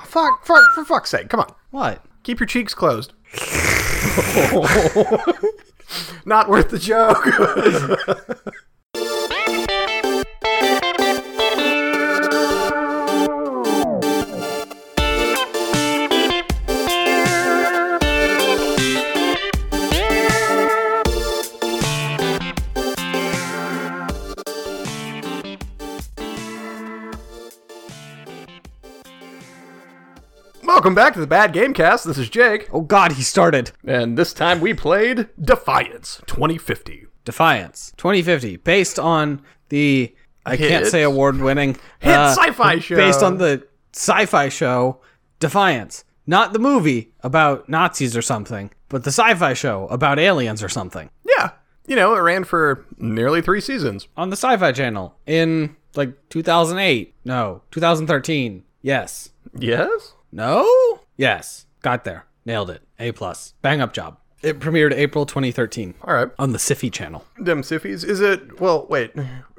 Oh, fuck, fuck, for fuck's sake, come on. What? Keep your cheeks closed. Not worth the joke. Welcome back to the Bad Gamecast. This is Jake. Oh God, he started. And this time we played Defiance 2050. Defiance 2050, based on the I can't say award winning Hit uh, sci-fi show. based on the sci-fi show Defiance, not the movie about Nazis or something, but the sci-fi show about aliens or something Yeah. You know, it ran for nearly three seasons. on the Sci-Fi Channel in like 2008. No, 2013. Yes. Yes? No. Yes. Got there. Nailed it. A plus. Bang up job. It premiered April 2013 All right. on the Siffy channel. Dem Siffies. Is it, well, wait.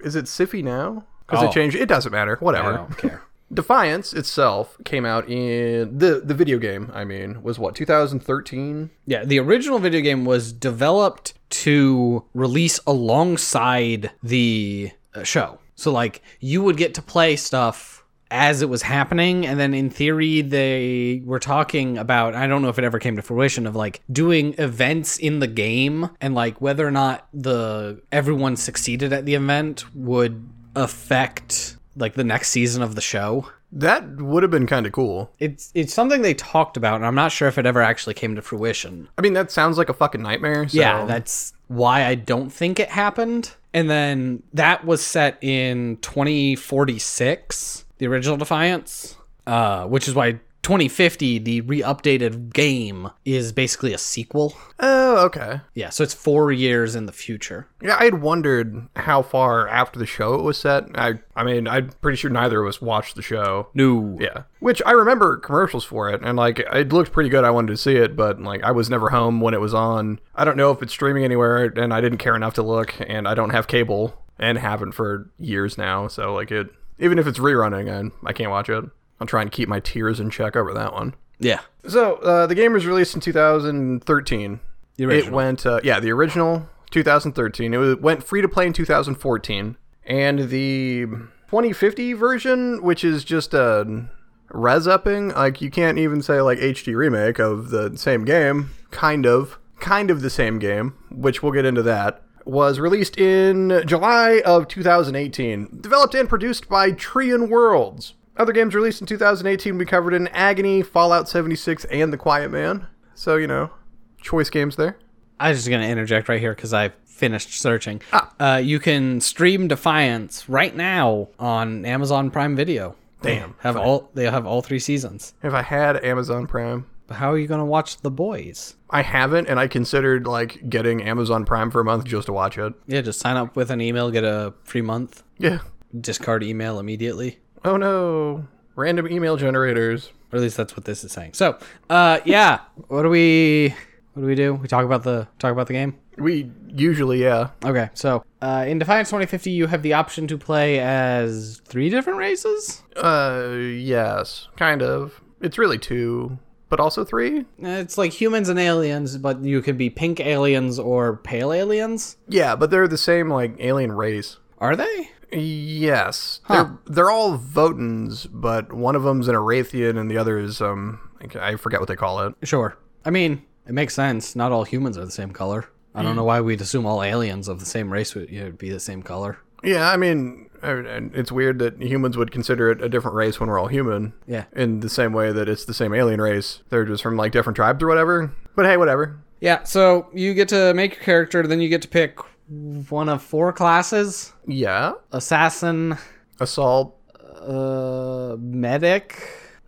Is it Siffy now? Because Oh. it changed. It doesn't matter. I Whatever. don't care. Defiance itself came out in the the video game, I mean, was what, 2013? Yeah, the original video game was developed to release alongside the uh, show. So like you would get to play stuff as it was happening and then in theory they were talking about I don't know if it ever came to fruition of like doing events in the game and like whether or not the everyone succeeded at the event would affect like the next season of the show. That would have been kind of cool. It's it's something they talked about and I'm not sure if it ever actually came to fruition. I mean, that sounds like a fucking nightmare. So. Yeah, that's why I don't think it happened. And then that was set in 2046, the original Defiance, uh, which is why 2050, the re-updated game, is basically a sequel. Oh, okay. Yeah, so it's four years in the future. Yeah, I had wondered how far after the show it was set. I, I mean, I'm pretty sure neither of us watched the show. No. Yeah, which I remember commercials for it, and like it looked pretty good. I wanted to see it, but like I was never home when it was on. I don't know if it's streaming anywhere, and I didn't care enough to look, and I don't have cable, and haven't for years now. So like it, even if it's rerunning, I I can't watch it. I'll try and keep my tears in check over that one. Yeah. So uh, the game was released in 2013. The It went, uh, yeah, the original 2013. It was, went free to play in 2014, and the 2050 version, which is just a res upping, like you can't even say like HD remake of the same game, kind of, kind of the same game, which we'll get into that. Was released in July of 2018, developed and produced by Trion Worlds. Other games released in 2018 we covered in Agony, Fallout 76, and The Quiet Man. So you know, choice games there. I was just going to interject right here because I finished searching. Ah. Uh, you can stream Defiance right now on Amazon Prime Video. Damn. Have all they have all three seasons. If I had Amazon Prime, how are you going to watch The Boys? I haven't, and I considered like getting Amazon Prime for a month just to watch it. Yeah, just sign up with an email, get a free month, Yeah. discard email immediately. Oh no. Random email generators. Or at least that's what this is saying. So, uh, yeah. What do we? What do we do? We talk about the talk about the game. We usually, yeah. Okay, so uh, in Defiance 2050, you have the option to play as three different races. Uh, yes, kind of. It's really two, but also three. It's like humans and aliens, but you can be pink aliens or pale aliens. Yeah, but they're the same like alien race. Are they? Yes, they're they're all Votans, but one of them's an Irathient and the other is um I forget what they call it. Sure. I mean, it makes sense. Not all humans are the same color. I don't know why we'd assume all aliens of the same race would you know, be the same color. Yeah, I mean, and it's weird that humans would consider it a different race when we're all human. Yeah. In the same way that it's the same alien race. They're just from like different tribes or whatever. But hey, whatever. Yeah, so you get to make your character, then you get to pick one of four classes Yeah. assassin, Assault. uh, medic.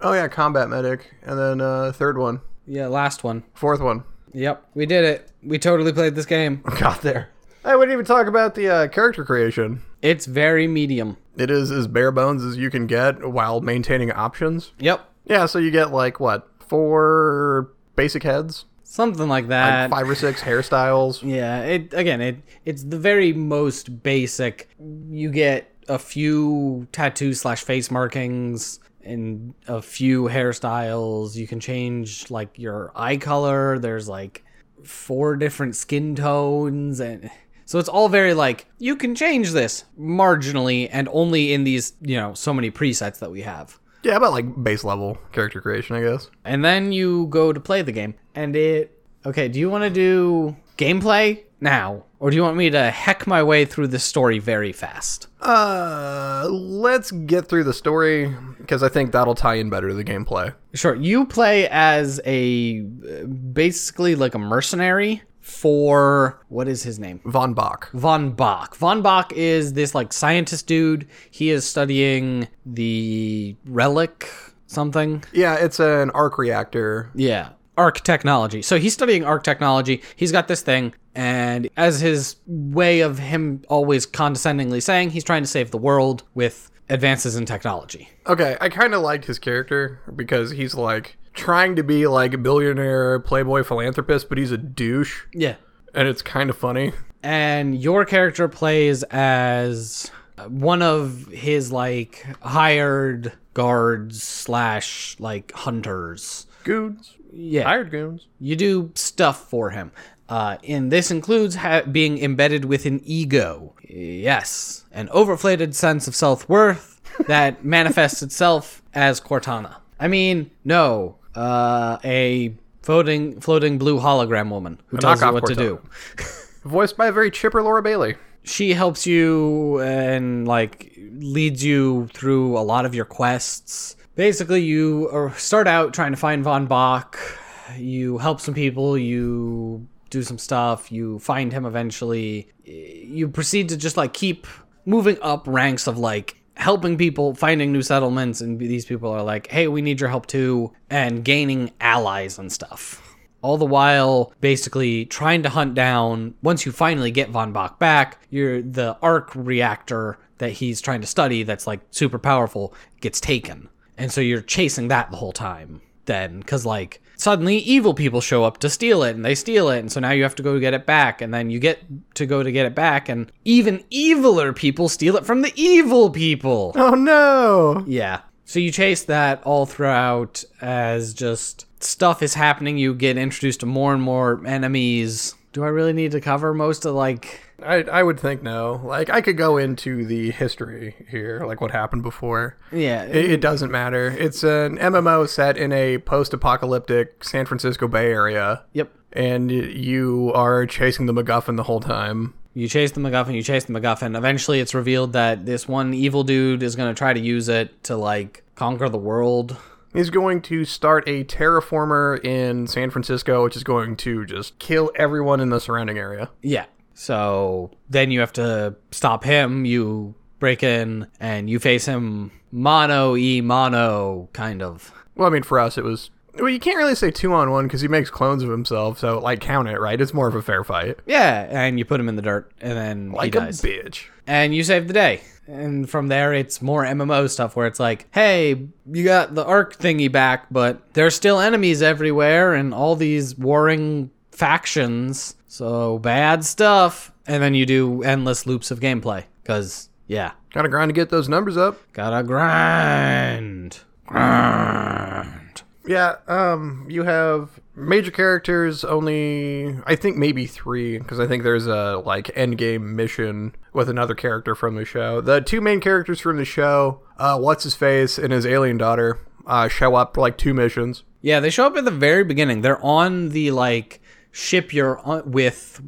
Oh yeah, combat medic, and then uh, third one, Yeah, last one. fourth one. Yep, we did it. We totally played this game. Got there. I wouldn't even talk about the uh, character creation. It's very medium. It is as bare bones as you can get while maintaining options. Yep, Yeah, so you get like what four basic heads, something like that. five or six hairstyles. Yeah, it again, it it's the very most basic. You get a few tattoo slash face markings and a few hairstyles. You can change like your eye color. There's like four different skin tones and so it's all very like you can change this marginally and only in these, you know, so many presets that we have. Yeah, about like base level character creation, I guess. And then you go to play the game and it Okay, do you want to do gameplay now or do you want me to heck my way through the story very fast? Uh, let's get through the story because I think that'll tie in better to the gameplay. Sure. You play as a basically like a mercenary for what is his name? Von Bach. Von Bach. Von Bach is this like scientist dude. He is studying the relic something. Yeah, it's an arc reactor. Yeah. Arc technology. So he's studying arc technology. He's got this thing, and as his way of him always condescendingly saying, he's trying to save the world with advances in technology. Okay, I kind of liked his character because he's like trying to be like a billionaire playboy philanthropist, but he's a douche, Yeah. and it's kind of funny. and your character plays as one of his like hired guards slash like hunters. Goons, yeah. Hired goons. you do stuff for him. Uh, and this includes ha- being embedded with an ego. Yes. An overflated sense of self-worth that manifests itself as cortana. I mean no uh, a floating floating blue hologram woman who tells you what to do Voiced by a very chipper Laura Bailey. she helps you and like leads you through a lot of your quests. Basically, you start out trying to find Von Bach. You help some people. You do some stuff. You find him eventually. You proceed to just like keep moving up ranks of like helping people finding new settlements and these people are like hey we need your help too and gaining allies and stuff. All the while basically trying to hunt down once you finally get von bach back you're the arc reactor that he's trying to study that's like super powerful gets taken. And so you're chasing that the whole time then because like suddenly evil people show up to steal it and they steal it and so now you have to go get it back and then you get to go to get it back and even eviler people steal it from the evil people Oh no! yeah. So you chase that all throughout as just stuff is happening. You get introduced to more and more enemies. Do I really need to cover most of like I I would think no. Like I could go into the history here, like what happened before. yeah, It, it doesn't matter. It's an MMO set in a post-apocalyptic San Francisco Bay Area, yep. and you are chasing the MacGuffin the whole time. You chase the MacGuffin, you chase the MacGuffin. Eventually it's revealed that this one evil dude is going to try to use it to like conquer the world. He's going to start a terraformer in San Francisco, which is going to just kill everyone in the surrounding area. Yeah. So then you have to stop him. You break in and you face him mono e mono kind of. Well, I mean, for us, it was. Well, you can't really say two on one because he makes clones of himself, so like count it, right? It's more of a fair fight. Yeah, and you put him in the dirt, and then he Like a bitch. and you save the day. And from there, it's more MMO stuff where it's like, hey, you got the arc thingy back, but there's still enemies everywhere and all these warring factions. So bad stuff. And then you do endless loops of gameplay. Because, yeah, Gotta grind to get those numbers up. gotta grind. Grind. Yeah, um, you have major characters, only I think maybe three, because I think there's a like end game mission with another character from the show. The two main characters from the show, uh, what's his face and his alien daughter, uh, show up for like two missions. Yeah, they show up at the very beginning. They're on the like ship you're with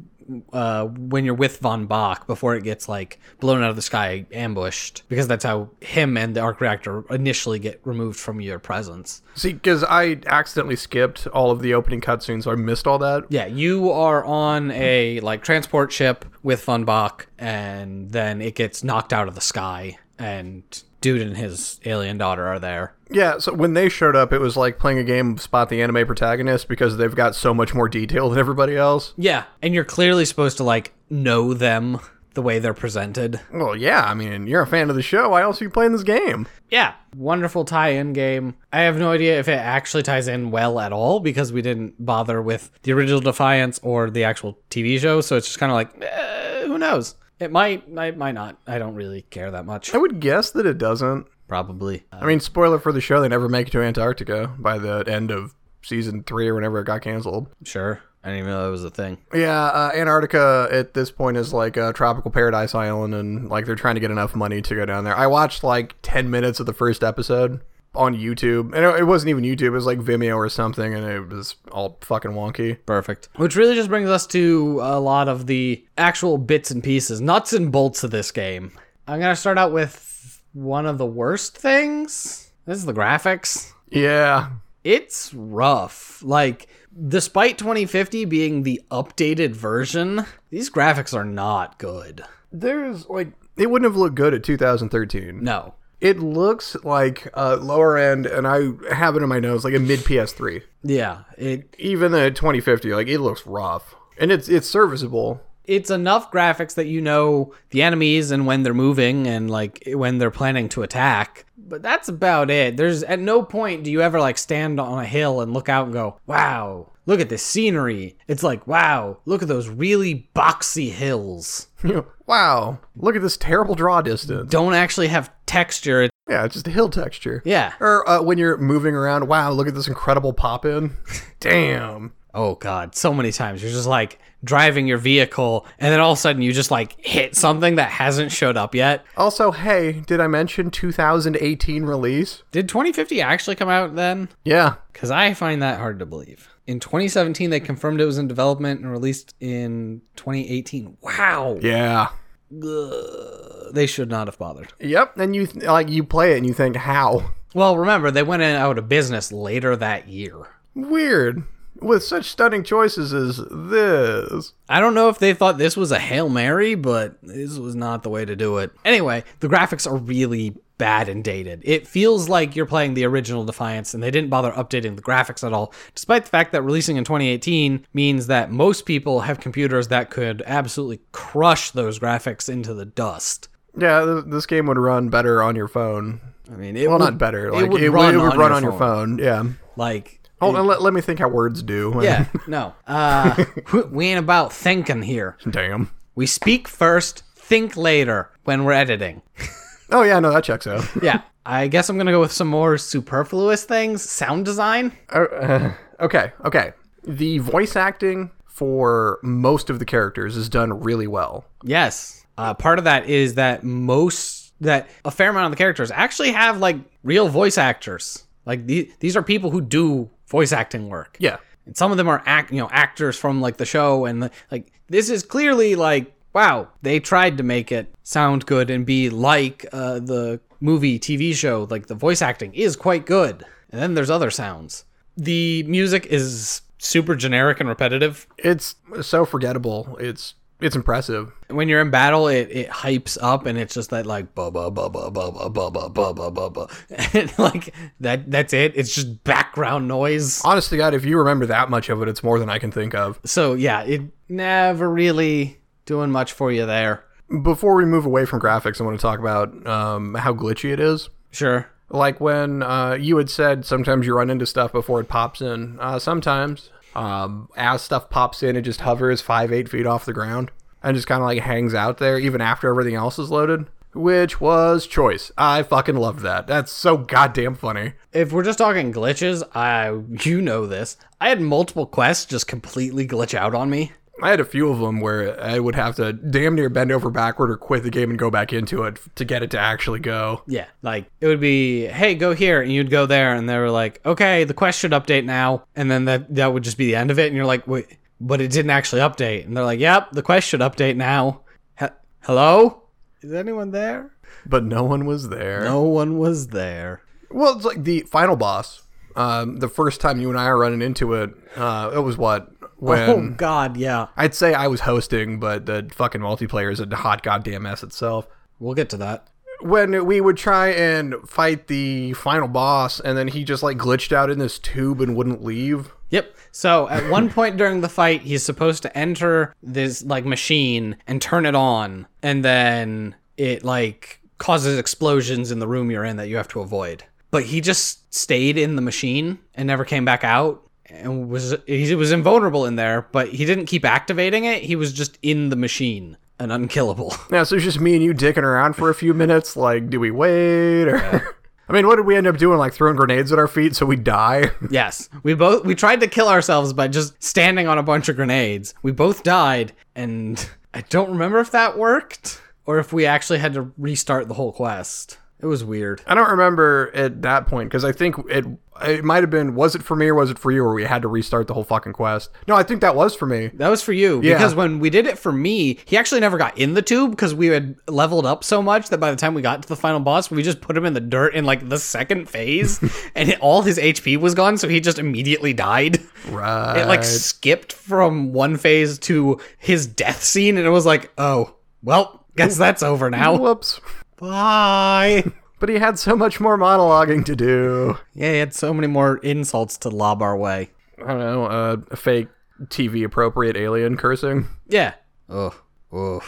uh, when you're with Von Bach before it gets like blown out of the sky, ambushed. Because that's how him and the arc reactor initially get removed from your presence. See, because I accidentally skipped all of the opening cutscenes, so I missed all that. Yeah, you are on a like transport ship with Von Bach, and then it gets knocked out of the sky, and dude and his alien daughter are there. Yeah, so when they showed up, it was like playing a game of Spot the Anime Protagonist because they've got so much more detail than everybody else. Yeah, and you're clearly supposed to like know them the way they're presented. Well, yeah, I mean, you're a fan of the show. Why else are you playing this game? Yeah, wonderful tie-in game. I have no idea if it actually ties in well at all because we didn't bother with the original Defiance or the actual TV show, so it's just kind of like, eh, who knows? It might, it might not. I don't really care that much. I would guess that it doesn't. Probably. I mean, spoiler for the show, they never make it to Antarctica by the end of season three or whenever it got canceled. Sure. I didn't even know that was a thing. Yeah, uh, Antarctica at this point is like a tropical paradise island, and like they're trying to get enough money to go down there. I watched like 10 minutes of the first episode on YouTube, and it it wasn't even YouTube, it was like Vimeo or something, and it was all fucking wonky. Perfect. Which really just brings us to a lot of the actual bits and pieces, nuts and bolts of this game. I'm going to start out with one of the worst things. This is the graphics. Yeah, It's rough. Like, despite 2050 being the updated version, these graphics are not good. there's like, it wouldn't have looked good at 2013. No. It looks like uh, lower end, and I have it in my nose, like a mid PS3. Yeah, it Even at 2050, like it looks rough, and it's it's serviceable. it's enough graphics that you know the enemies and when they're moving and like when they're planning to attack. But that's about it. There's at no point do you ever like stand on a hill and look out and go, "Wow, look at this scenery." It's like, "Wow, look at those really boxy hills." Wow, look at this terrible draw distance. Don't actually have texture. Yeah, it's just a hill texture. Yeah. Or uh, when you're moving around, wow, look at this incredible pop in. Damn. Oh god, so many times you're just like driving your vehicle and then all of a sudden you just like hit something that hasn't showed up yet. Also, hey, did I mention 2018 release? Did 2050 actually come out then? Yeah. Because I find that hard to believe. In 2017, they confirmed it was in development and released in 2018. Wow. Yeah. Ugh. They should not have bothered. Yep. And you th- like you play it and you think how Well, remember, they went in- out of business later that year. weird with such stunning choices as this. I don't know if they thought this was a Hail Mary, but this was not the way to do it. Anyway, the graphics are really bad and dated. It feels like you're playing the original Defiance, and they didn't bother updating the graphics at all, despite the fact that releasing in 2018 means that most people have computers that could absolutely crush those graphics into the dust. Yeah, this game would run better on your phone. I mean, it Well, would, not better. Like it would run, it would on, run your on your phone. phone. Yeah. Like, Hold on, let, let me think how words do. yeah, no. Uh, we ain't about thinking here. Damn. We speak first, think later when we're editing. Oh yeah, no, that checks out. yeah. I guess I'm gonna go with some more superfluous things. Sound design. Uh, uh, okay, okay. The voice acting for most of the characters is done really well. Yes. Uh, part of that is that most that a fair amount of the characters actually have like real voice actors. Like these, these are people who do voice acting work. Yeah. And some of them are act, you know, actors from like the show, and the, like this is clearly like, wow, they tried to make it sound good and be like uh, the movie, TV show. Like the voice acting is quite good, and then there's other sounds. The music is super generic and repetitive. It's so forgettable. It's it's impressive. When you're in battle, it, it hypes up, and it's just that like bubba bubba bubba bubba bubba bubba, and like that that's it. It's just background noise. Honest to God, if you remember that much of it, it's more than I can think of. So yeah, it never really doing much for you there. Before we move away from graphics, I want to talk about um, how glitchy it is. Sure. Like when uh, you had said sometimes you run into stuff before it pops in. Uh, sometimes um, as stuff pops in, it just hovers five, eight feet off the ground and just kind of like hangs out there even after everything else is loaded. Which was choice. I fucking loved that. That's so goddamn funny. If we're just talking glitches, I you know this. I had multiple quests just completely glitch out on me. I had a few of them where I would have to damn near bend over backward or quit the game and go back into it to get it to actually go. Yeah, like it would be, hey, go here, and you'd go there, and they were like, okay, the quest should update now, and then that that would just be the end of it, and you're like, wait, but it didn't actually update, and they're like, yep, the quest should update now. He- Hello, is anyone there? But no one was there. No one was there. Well, it's like the final boss. Um, the first time you and I are running into it, uh, it was what Oh, when oh God, yeah. I'd say I was hosting, but the fucking multiplayer is a hot goddamn mess itself. We'll get to that. When we would try and fight the final boss, and then he just like glitched out in this tube and wouldn't leave. Yep. So at one point during the fight, he's supposed to enter this like machine and turn it on, and then it like causes explosions in the room you're in that you have to avoid. But he just stayed in the machine and never came back out, and was he was invulnerable in there. But he didn't keep activating it. He was just in the machine. an unkillable. Yeah, so it's just me and you dicking around for a few minutes. Like, do we wait? Or I mean, what did we end up doing? Like throwing grenades at our feet so we die? yes, we both we tried to kill ourselves by just standing on a bunch of grenades. We both died, and I don't remember if that worked or if we actually had to restart the whole quest. It was weird. I don't remember at that point because I think it it might have been was it for me or was it for you where we had to restart the whole fucking quest? No, I think that was for me. That was for you Yeah. because when we did it for me, he actually never got in the tube because we had leveled up so much that by the time we got to the final boss, we just put him in the dirt in like the second phase, and all his HP was gone, so he just immediately died. Right. It like skipped from one phase to his death scene, and it was like, oh, well, guess that's over now. Whoops. Bye. But he had so much more monologuing to do. Yeah, he had so many more insults to lob our way. I don't know, uh, fake TV appropriate alien cursing. Yeah. Ugh. Ugh.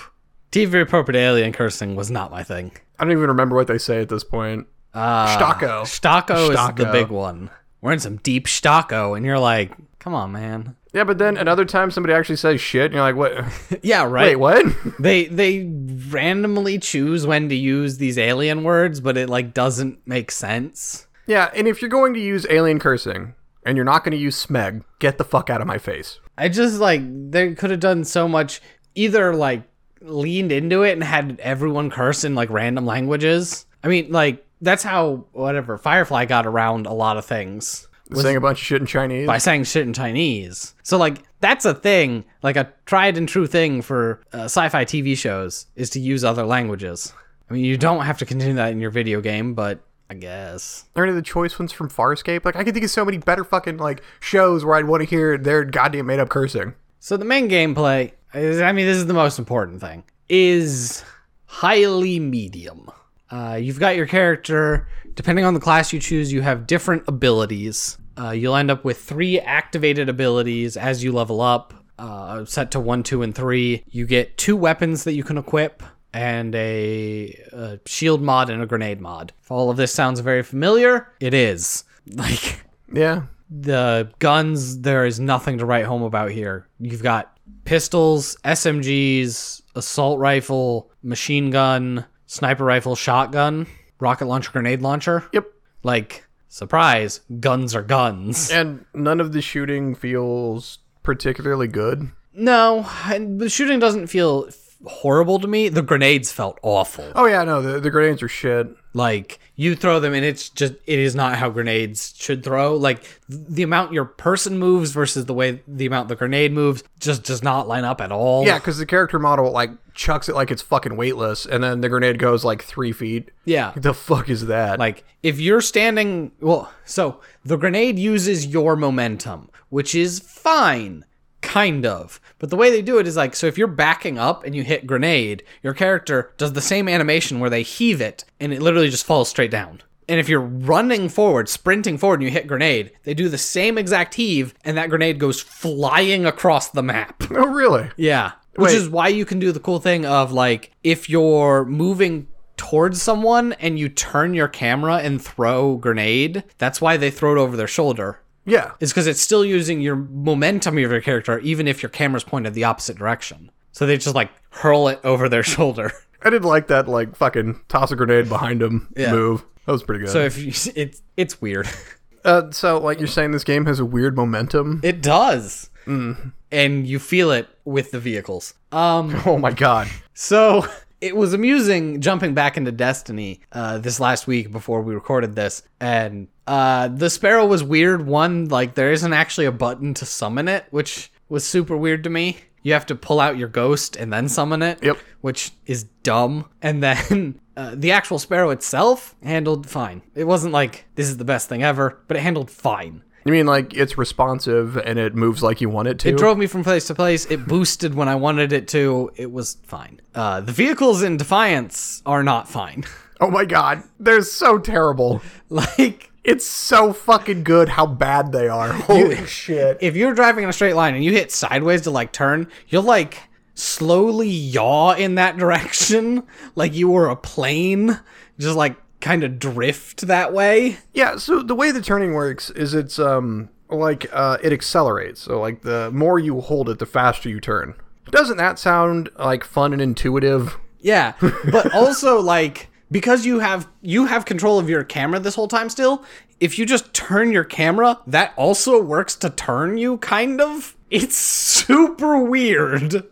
TV appropriate alien cursing was not my thing. I don't even remember what they say at this point. Uh, Shtako. Shtako is the big one. We're in some deep Shtako, and you're like, come on, man. Yeah, but then another time somebody actually says shit, and you're like, what? Yeah, right. Wait, what? They they randomly choose when to use these alien words, but it like doesn't make sense. yeah, and if you're going to use alien cursing and you're not going to use smeg, get the fuck out of my face. I just like they could have done so much. Either like leaned into it and had everyone curse in like random languages. I mean, like that's how whatever Firefly got around a lot of things. Saying a bunch of shit in Chinese. by saying shit in Chinese. So like that's a thing, like a tried and true thing for uh, sci-fi TV shows is to use other languages. I mean, you don't have to continue that in your video game, but I guess. Or any of the choice ones from Farscape. Like, I could think of so many better fucking, like, shows where I'd want to hear their goddamn made up cursing. So the main gameplay is, I mean, this is the most important thing, is highly medium. Uh, you've got your character. Depending on the class you choose, you have different abilities. Uh, you'll end up with three activated abilities as you level up, uh, set to one, two, and three. You get two weapons that you can equip and a, a shield mod and a grenade mod. If all of this sounds very familiar, it is. Like, Yeah. the guns there is nothing to write home about here you've got pistols smgs assault rifle machine gun sniper rifle shotgun rocket launcher grenade launcher Yep. like surprise guns are guns And none of the shooting feels particularly good. no and the shooting doesn't feel horrible to me the grenades felt awful Oh, yeah, no, the, the grenades are shit. like you throw them and it's just it is not how grenades should throw like the amount your person moves versus the way the amount the grenade moves just does not line up at all Yeah, because the character model, like, chucks it like it's fucking weightless, and then the grenade goes, like, three feet. yeah The fuck is that? like if you're standing well so the grenade uses your momentum which is fine kind of but the way they do it is like so if you're backing up and you hit grenade your character does the same animation where they heave it and it literally just falls straight down and if you're running forward sprinting forward and you hit grenade they do the same exact heave and that grenade goes flying across the map oh, really? yeah. Which Wait. is why you can do the cool thing of like if you're moving towards someone and you turn your camera and throw grenade, that's why they throw it over their shoulder. Yeah. Is because it's still using your momentum of your character even if your camera's pointed the opposite direction. So they just like hurl it over their shoulder. I did like that, like, fucking toss a grenade behind him Yeah. move. That was pretty good. So if you, it's it's weird. uh, so, like, you're saying this game has a weird momentum? It does. And you feel it with the vehicles. Um oh, my God. So it was amusing jumping back into Destiny uh, this last week before we recorded this, and uh, the Sparrow was weird. One, like there isn't actually a button to summon it, which was super weird to me. You have to pull out your ghost and then summon it, Yep. which is dumb. And then uh, the actual Sparrow itself handled fine. It wasn't like this is the best thing ever, but it handled fine. You mean, like, it's responsive and it moves like you want it to? It drove me from place to place. It boosted when I wanted it to. It was fine. Uh, the vehicles in Defiance are not fine. oh, my God. They're so terrible. like, It's so fucking good how bad they are. Holy shit. if you're driving in a straight line and you hit sideways to like turn, you'll like slowly yaw in that direction, like you were a plane, just like kind of drift that way. Yeah, so the way the turning works is it's um like uh it accelerates. So like the more you hold it, the faster you turn. Doesn't that sound like fun and intuitive? Yeah, but also like because you have you have control of your camera this whole time still. If you just turn your camera, that also works to turn you kind of. It's super weird.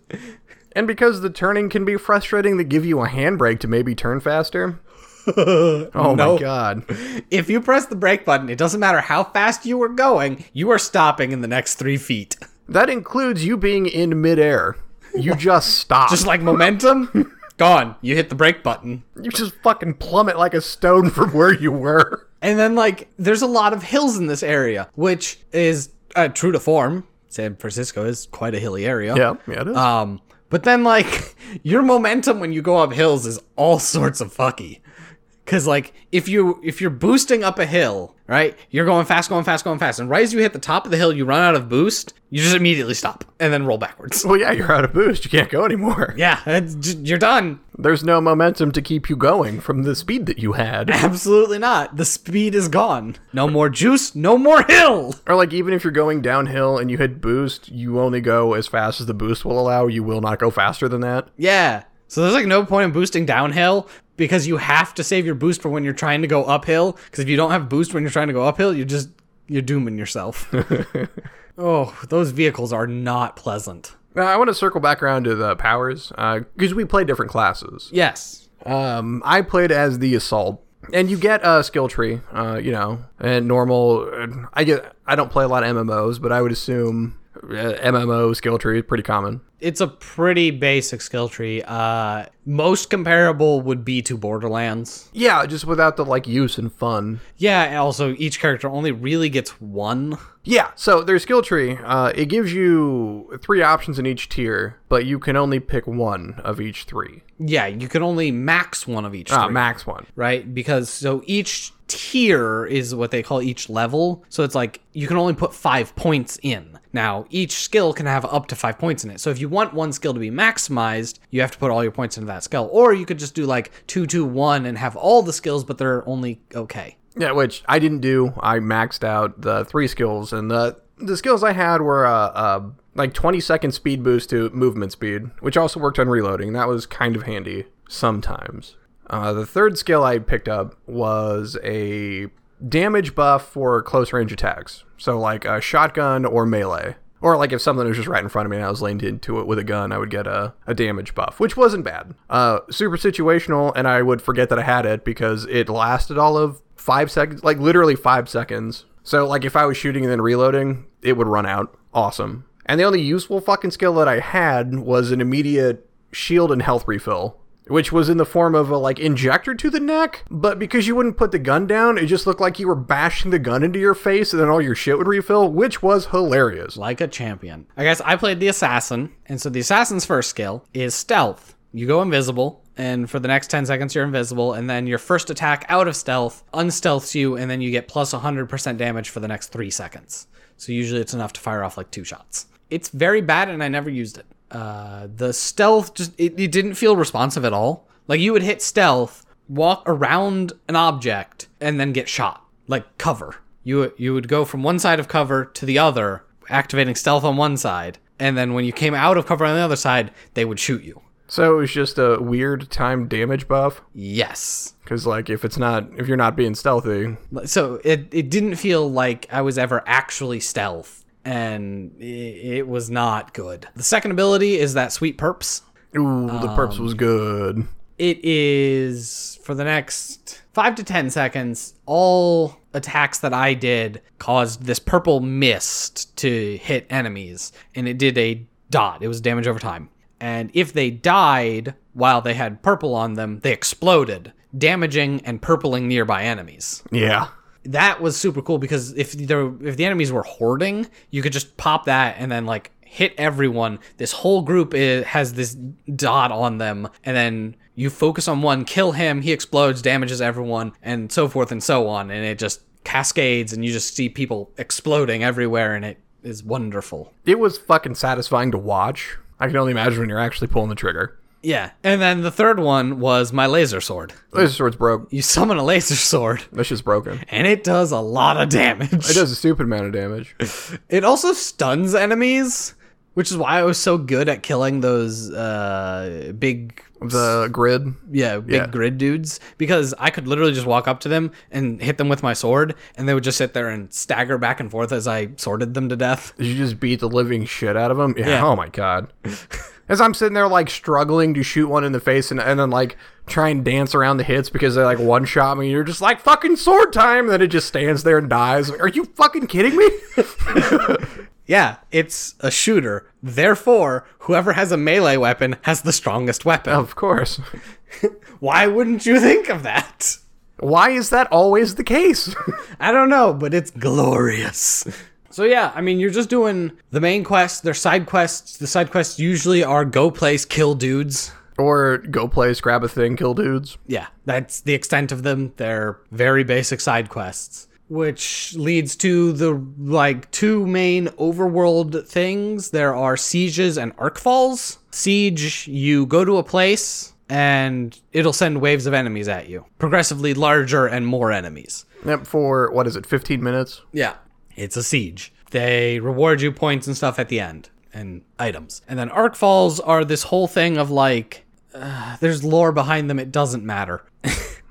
And because the turning can be frustrating, they give you a handbrake to maybe turn faster. oh No. my god. If you press the brake button, it doesn't matter how fast you were going, you are stopping in the next 3 feet. That includes you being in midair. You just stop. Just like momentum, gone. You hit the brake button. you just fucking plummet like a stone from where you were. And then, like, there's a lot of hills in this area, which is uh, true to form. San Francisco is quite a hilly area. Yeah, yeah, it is. Um, but then, like, your momentum when you go up hills is all sorts of fucky. Cause like if you if you're boosting up a hill, right, you're going fast, going fast, going fast, and right as you hit the top of the hill, you run out of boost. You just immediately stop and then roll backwards. well, yeah, you're out of boost. You can't go anymore. Yeah, you're done. There's no momentum to keep you going from the speed that you had. Absolutely not. The speed is gone. No more juice. No more hill. Or like even if you're going downhill and you hit boost, you only go as fast as the boost will allow. You will not go faster than that. Yeah. So there's like no point in boosting downhill because you have to save your boost for when you're trying to go uphill. Because if you don't have boost when you're trying to go uphill, you're just you're dooming yourself. oh, those vehicles are not pleasant. Now, I want to circle back around to the powers because we play different classes. Yes. Um, I played as the assault, and you get a skill tree. Uh, you know, and normal. I get. I don't play a lot of MMOs, but I would assume uh, MMO skill tree pretty common. It's a pretty basic skill tree. Uh, most comparable would be to Borderlands. Yeah, just without the like use and fun. Yeah, and also each character only really gets one. Yeah, so their skill tree, uh, it gives you three options in each tier, but you can only pick one of each three. Yeah, you can only max one of each. Uh, three. max one. right? Because so each tier is what they call each level. So it's like you can only put five points in. Now, each skill can have up to five points in it. So if you want one skill to be maximized, you have to put all your points into that skill. Or you could just do like two, two, one and have all the skills, but they're only okay. Yeah, which I didn't do. I maxed out the three skills, and the the skills I had were uh, uh like 20 second speed boost to movement speed, which also worked on reloading. That was kind of handy sometimes. Uh, the third skill I picked up was a damage buff for close range attacks. So like a shotgun or melee. Or like if something was just right in front of me and I was leaned into it with a gun, I would get a, a damage buff, which wasn't bad. Uh, super situational, and I would forget that I had it because it lasted all of five seconds, like literally five seconds. So like if I was shooting and then reloading, it would run out. Awesome. And the only useful fucking skill that I had was an immediate shield and health refill which was in the form of a like injector to the neck but because you wouldn't put the gun down it just looked like you were bashing the gun into your face and then all your shit would refill which was hilarious Like a champion. I guess I played the assassin, and so the assassin's first skill is stealth. You go invisible, and for the next 10 seconds you're invisible, and then your first attack out of stealth unstealths you, and then you get plus 100% damage for the next 3 seconds. So usually it's enough to fire off like two shots. It's very bad, and I never used it. Uh, the stealth just it, it didn't feel responsive at all. Like you would hit stealth, walk around an object, and then get shot. Like cover. You you would go from one side of cover to the other, activating stealth on one side, and then when you came out of cover on the other side, they would shoot you. So it was just a weird time damage buff Yes. because like if it's not if you're not being stealthy So it it didn't feel like I was ever actually stealth, and it, it was not good. The second ability is that sweet perps. ooh the perps was um, good It is for the next five to ten seconds. All attacks that I did caused this purple mist to hit enemies, and it did a dot. It was damage over time. And if they died while they had purple on them, they exploded, damaging and purpling nearby enemies yeah that was super cool because if there if the enemies were hoarding, you could just pop that and then like hit everyone. This whole group i has this dot on them, and then you focus on one, kill him, he explodes, damages everyone, and so forth and so on, and it just cascades, and you just see people exploding everywhere, and it is wonderful. it was fucking satisfying to watch i can only imagine when you're actually pulling the trigger. Yeah, and then the third one was my laser sword. laser sword's broke. You summon a laser sword, This just broken. and it does a lot of damage. it does a stupid amount of damage. It also stuns enemies, which is why I was so good at killing those uh, big The grid. yeah, big Yeah. grid dudes because I could literally just walk up to them and hit them with my sword, and they would just sit there and stagger back and forth as I sorted them to death. Did you just beat the living shit out of them? Yeah. Yeah. Oh my god. As I'm sitting there like struggling to shoot one in the face and, and then like try and dance around the hits because they like one shot me, you're just like fucking sword time. and then it just stands there and dies. Are you fucking kidding me? Yeah, it's a shooter. Therefore, whoever has a melee weapon has the strongest weapon. of course. Why wouldn't you think of that? Why is that always the case? I don't know, but it's glorious. So yeah, I mean, you're just doing the main quest. Their side quests. The side quests usually are go place, kill dudes. or go place, grab a thing, kill dudes. Yeah, that's the extent of them. They're very basic side quests, which leads to the like two main overworld things. There are sieges and arc falls. Siege, you go to a place and it'll send waves of enemies at you, progressively larger and more enemies. Yep, for what is it, 15 minutes? Yeah. It's a siege. They reward you points and stuff at the end and items. And then arc falls are this whole thing of like uh, there's lore behind them it doesn't matter.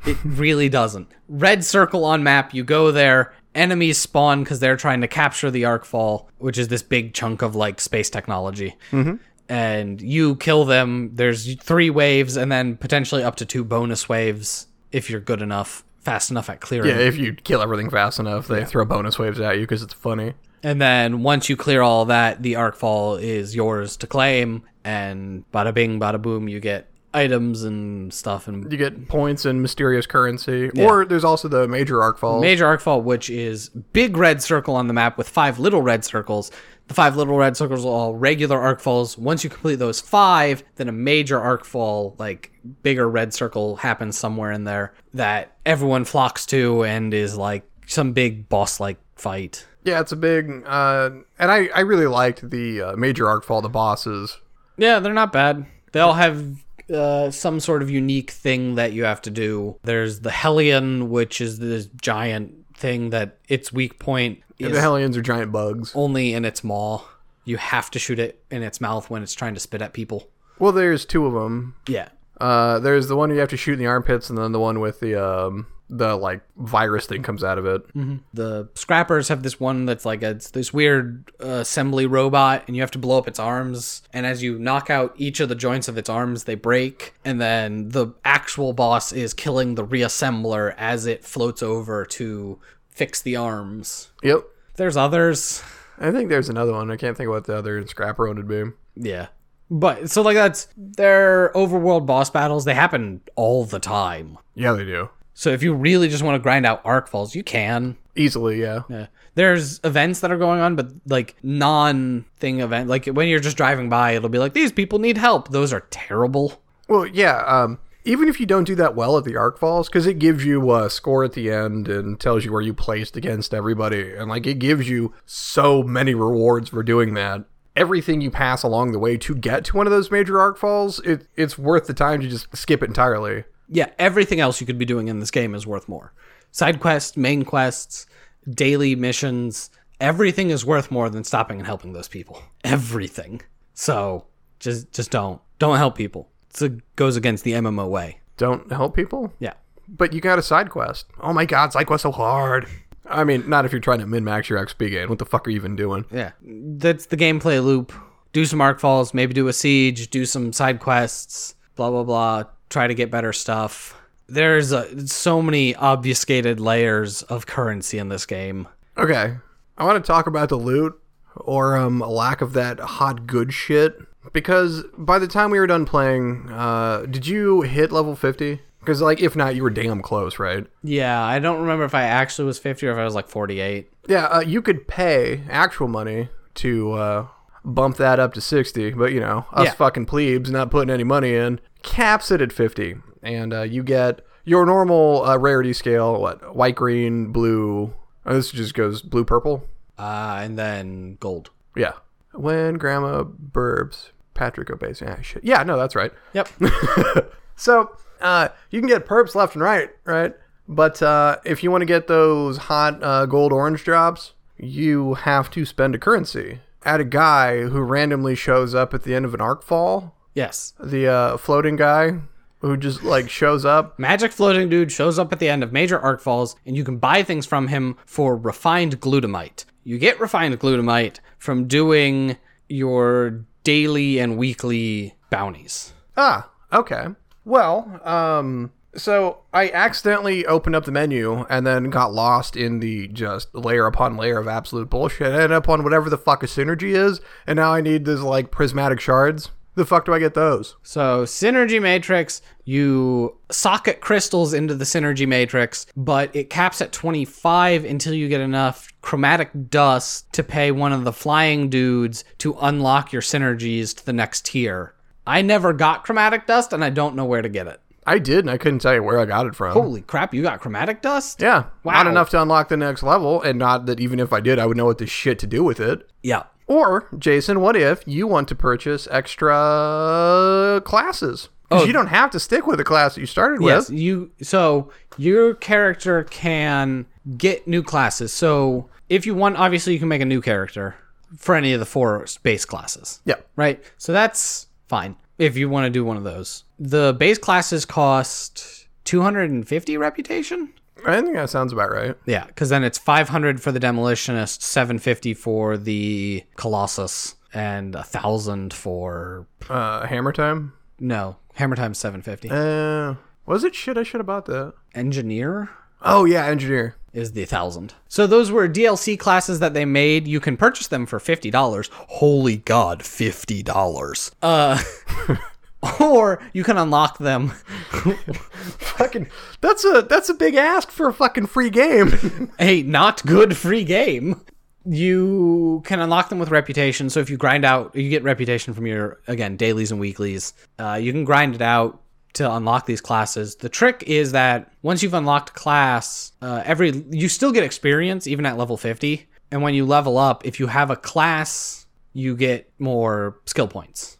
it really doesn't. Red circle on map, you go there, enemies spawn cuz they're trying to capture the arc fall, which is this big chunk of like space technology. Mm-hmm. And you kill them. There's three waves and then potentially up to two bonus waves if you're good enough, fast enough at clearing. Yeah, if you kill everything fast enough, they throw bonus waves at you because it's funny. And then once you clear all that, the Arkfall is yours to claim, and bada bing, bada boom, you get items and stuff. And You get points and mysterious currency. Or there's also the major arc fall major arc fall which is big red circle on the map with five little red circles. The five little red circles are all regular arc falls Once you complete those five, then a major arc fall like bigger red circle, happens somewhere in there that everyone flocks to and is like some big boss-like fight. yeah, it's a big. Uh, and I, I really liked the uh, major arc fall, the bosses. Yeah, they're not bad. They all have uh, some sort of unique thing that you have to do. There's the Hellion, which is this giant thing that its weak point is The Hellions are giant bugs. only in its maw. You have to shoot it in its mouth when it's trying to spit at people. Well, there's two of them. Yeah. Uh, there's the one you have to shoot in the armpits, and then the one with the um, the like virus thing comes out of it. The scrappers have this one that's like a, it's this weird uh, assembly robot, and you have to blow up its arms. And as you knock out each of the joints of its arms, they break. And then the actual boss is killing the reassembler as it floats over to fix the arms. Yep. There's others. I think there's another one. I can't think of what the other scrapper one would be. Yeah. But so like that's their overworld boss battles, they happen all the time. Yeah, they do. So if you really just want to grind out arc falls, you can. Easily, yeah. Yeah. There's events that are going on, but like non thing event, like when you're just driving by, it'll be like these people need help. Those are terrible. Well, yeah. Um, even if you don't do that well at the arc falls, because it gives you a score at the end and tells you where you placed against everybody, and like it gives you so many rewards for doing that. Everything you pass along the way to get to one of those major arc falls, it, it's worth the time to just skip it entirely. Yeah, everything else you could be doing in this game is worth more. Side quests, main quests, daily missions, everything is worth more than stopping and helping those people. Everything. So just just don't don't help people. It goes against the MMO way. Don't help people, Yeah. but you got a side quest. Oh my god, side quest so hard. I mean, not if you're trying to min max your XP gain. What the fuck are you even doing? Yeah. That's the gameplay loop. Do some arc falls, maybe do a siege, do some side quests, blah blah blah. Try to get better stuff. There's uh so many obfuscated layers of currency in this game. Okay. I want to talk about the loot or um a lack of that hot good shit because by the time we were done playing, uh did you hit level 50? Cuz like if not you were damn close, right? Yeah, I don't remember if I actually was 50 or if I was like 48. Yeah, uh, you could pay actual money to uh bump that up to 60, but you know, us Yeah. fucking plebes not putting any money in caps it at 50 and uh, you get your normal uh, rarity scale, what? White, green, blue. Oh, this just goes blue, purple. Uh, and then gold. Yeah. When grandma burbs, Patrick obeys. Yeah, shit. Yeah, no, that's right. Yep. So, uh, you can get perps left and right, right? But uh, if you want to get those hot uh, gold orange drops, you have to spend a currency. at a guy who randomly shows up at the end of an arc fall. Yes. The uh, floating guy who just like shows up. Magic floating dude shows up at the end of major arc falls, and you can buy things from him for refined glutamite. You get refined glutamite from doing your daily and weekly bounties. Ah, okay. Well, um, so I accidentally opened up the menu and then got lost in the just layer upon layer of absolute bullshit. I ended up on whatever the fuck a synergy is, and now I need this like prismatic shards. The fuck do I get those? So, Synergy Matrix, you socket crystals into the Synergy Matrix, but it caps at 25 until you get enough chromatic dust to pay one of the flying dudes to unlock your synergies to the next tier. I never got chromatic dust and I don't know where to get it. I did, and I couldn't tell you where I got it from. Holy crap, you got chromatic dust? Yeah, Wow. not enough to unlock the next level, and not that even if I did, I would know what the shit to do with it. Yeah. Or, Jason, what if you want to purchase extra classes? Because oh. you don't have to stick with the class that you started with. Yes, with. you so your character can get new classes. So, if you want obviously you can make a new character for any of the four base classes. Yeah. right? So that's fine if you want to do one of those. The base classes cost 250 reputation. I think that sounds about right. Yeah, because then it's 500 for the demolitionist, 750 for the colossus, and a thousand for Uh, hammer time? no hammer time 750. Uh, was it shit? I should have bought that. Engineer Oh, yeah, engineer. is the thousand. So those were DLC classes that they made. You can purchase them for fifty dollars. Holy God, fifty dollars. Uh, or you can unlock them Fucking, that's a that's a big ask for a fucking free game. a not good free game. You can unlock them with reputation. So if you grind out, you get reputation from your again dailies and weeklies. Uh, you can grind it out to unlock these classes. The trick is that once you've unlocked class, uh, every you still get experience even at level fifty. And when you level up, if you have a class, you get more skill points.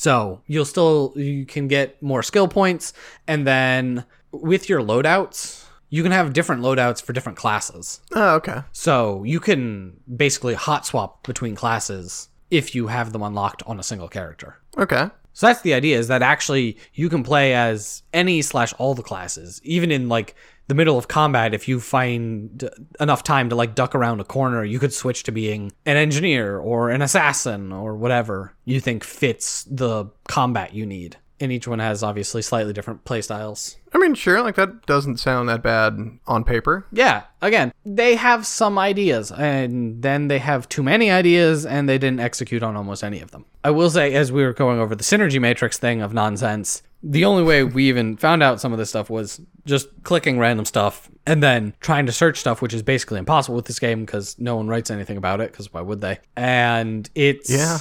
So you'll still you can get more skill points, and then with your loadouts, you can have different loadouts for different classes. Oh, okay. So you can basically hot swap between classes if you have them unlocked on a single character. Okay. So that's the idea is that actually you can play as any slash all the classes, even in like the middle of combat. If you find enough time to like duck around a corner, you could switch to being an engineer or an assassin or whatever you think fits the combat you need. And each one has obviously slightly different playstyles. I mean, sure, like that doesn't sound that bad on paper. Yeah, again, they have some ideas, and then they have too many ideas, and they didn't execute on almost any of them. I will say, as we were going over the synergy matrix thing of nonsense, the only way we even found out some of this stuff was just clicking random stuff and then trying to search stuff, which is basically impossible with this game because no one writes anything about it, because why would they? And it's Yeah.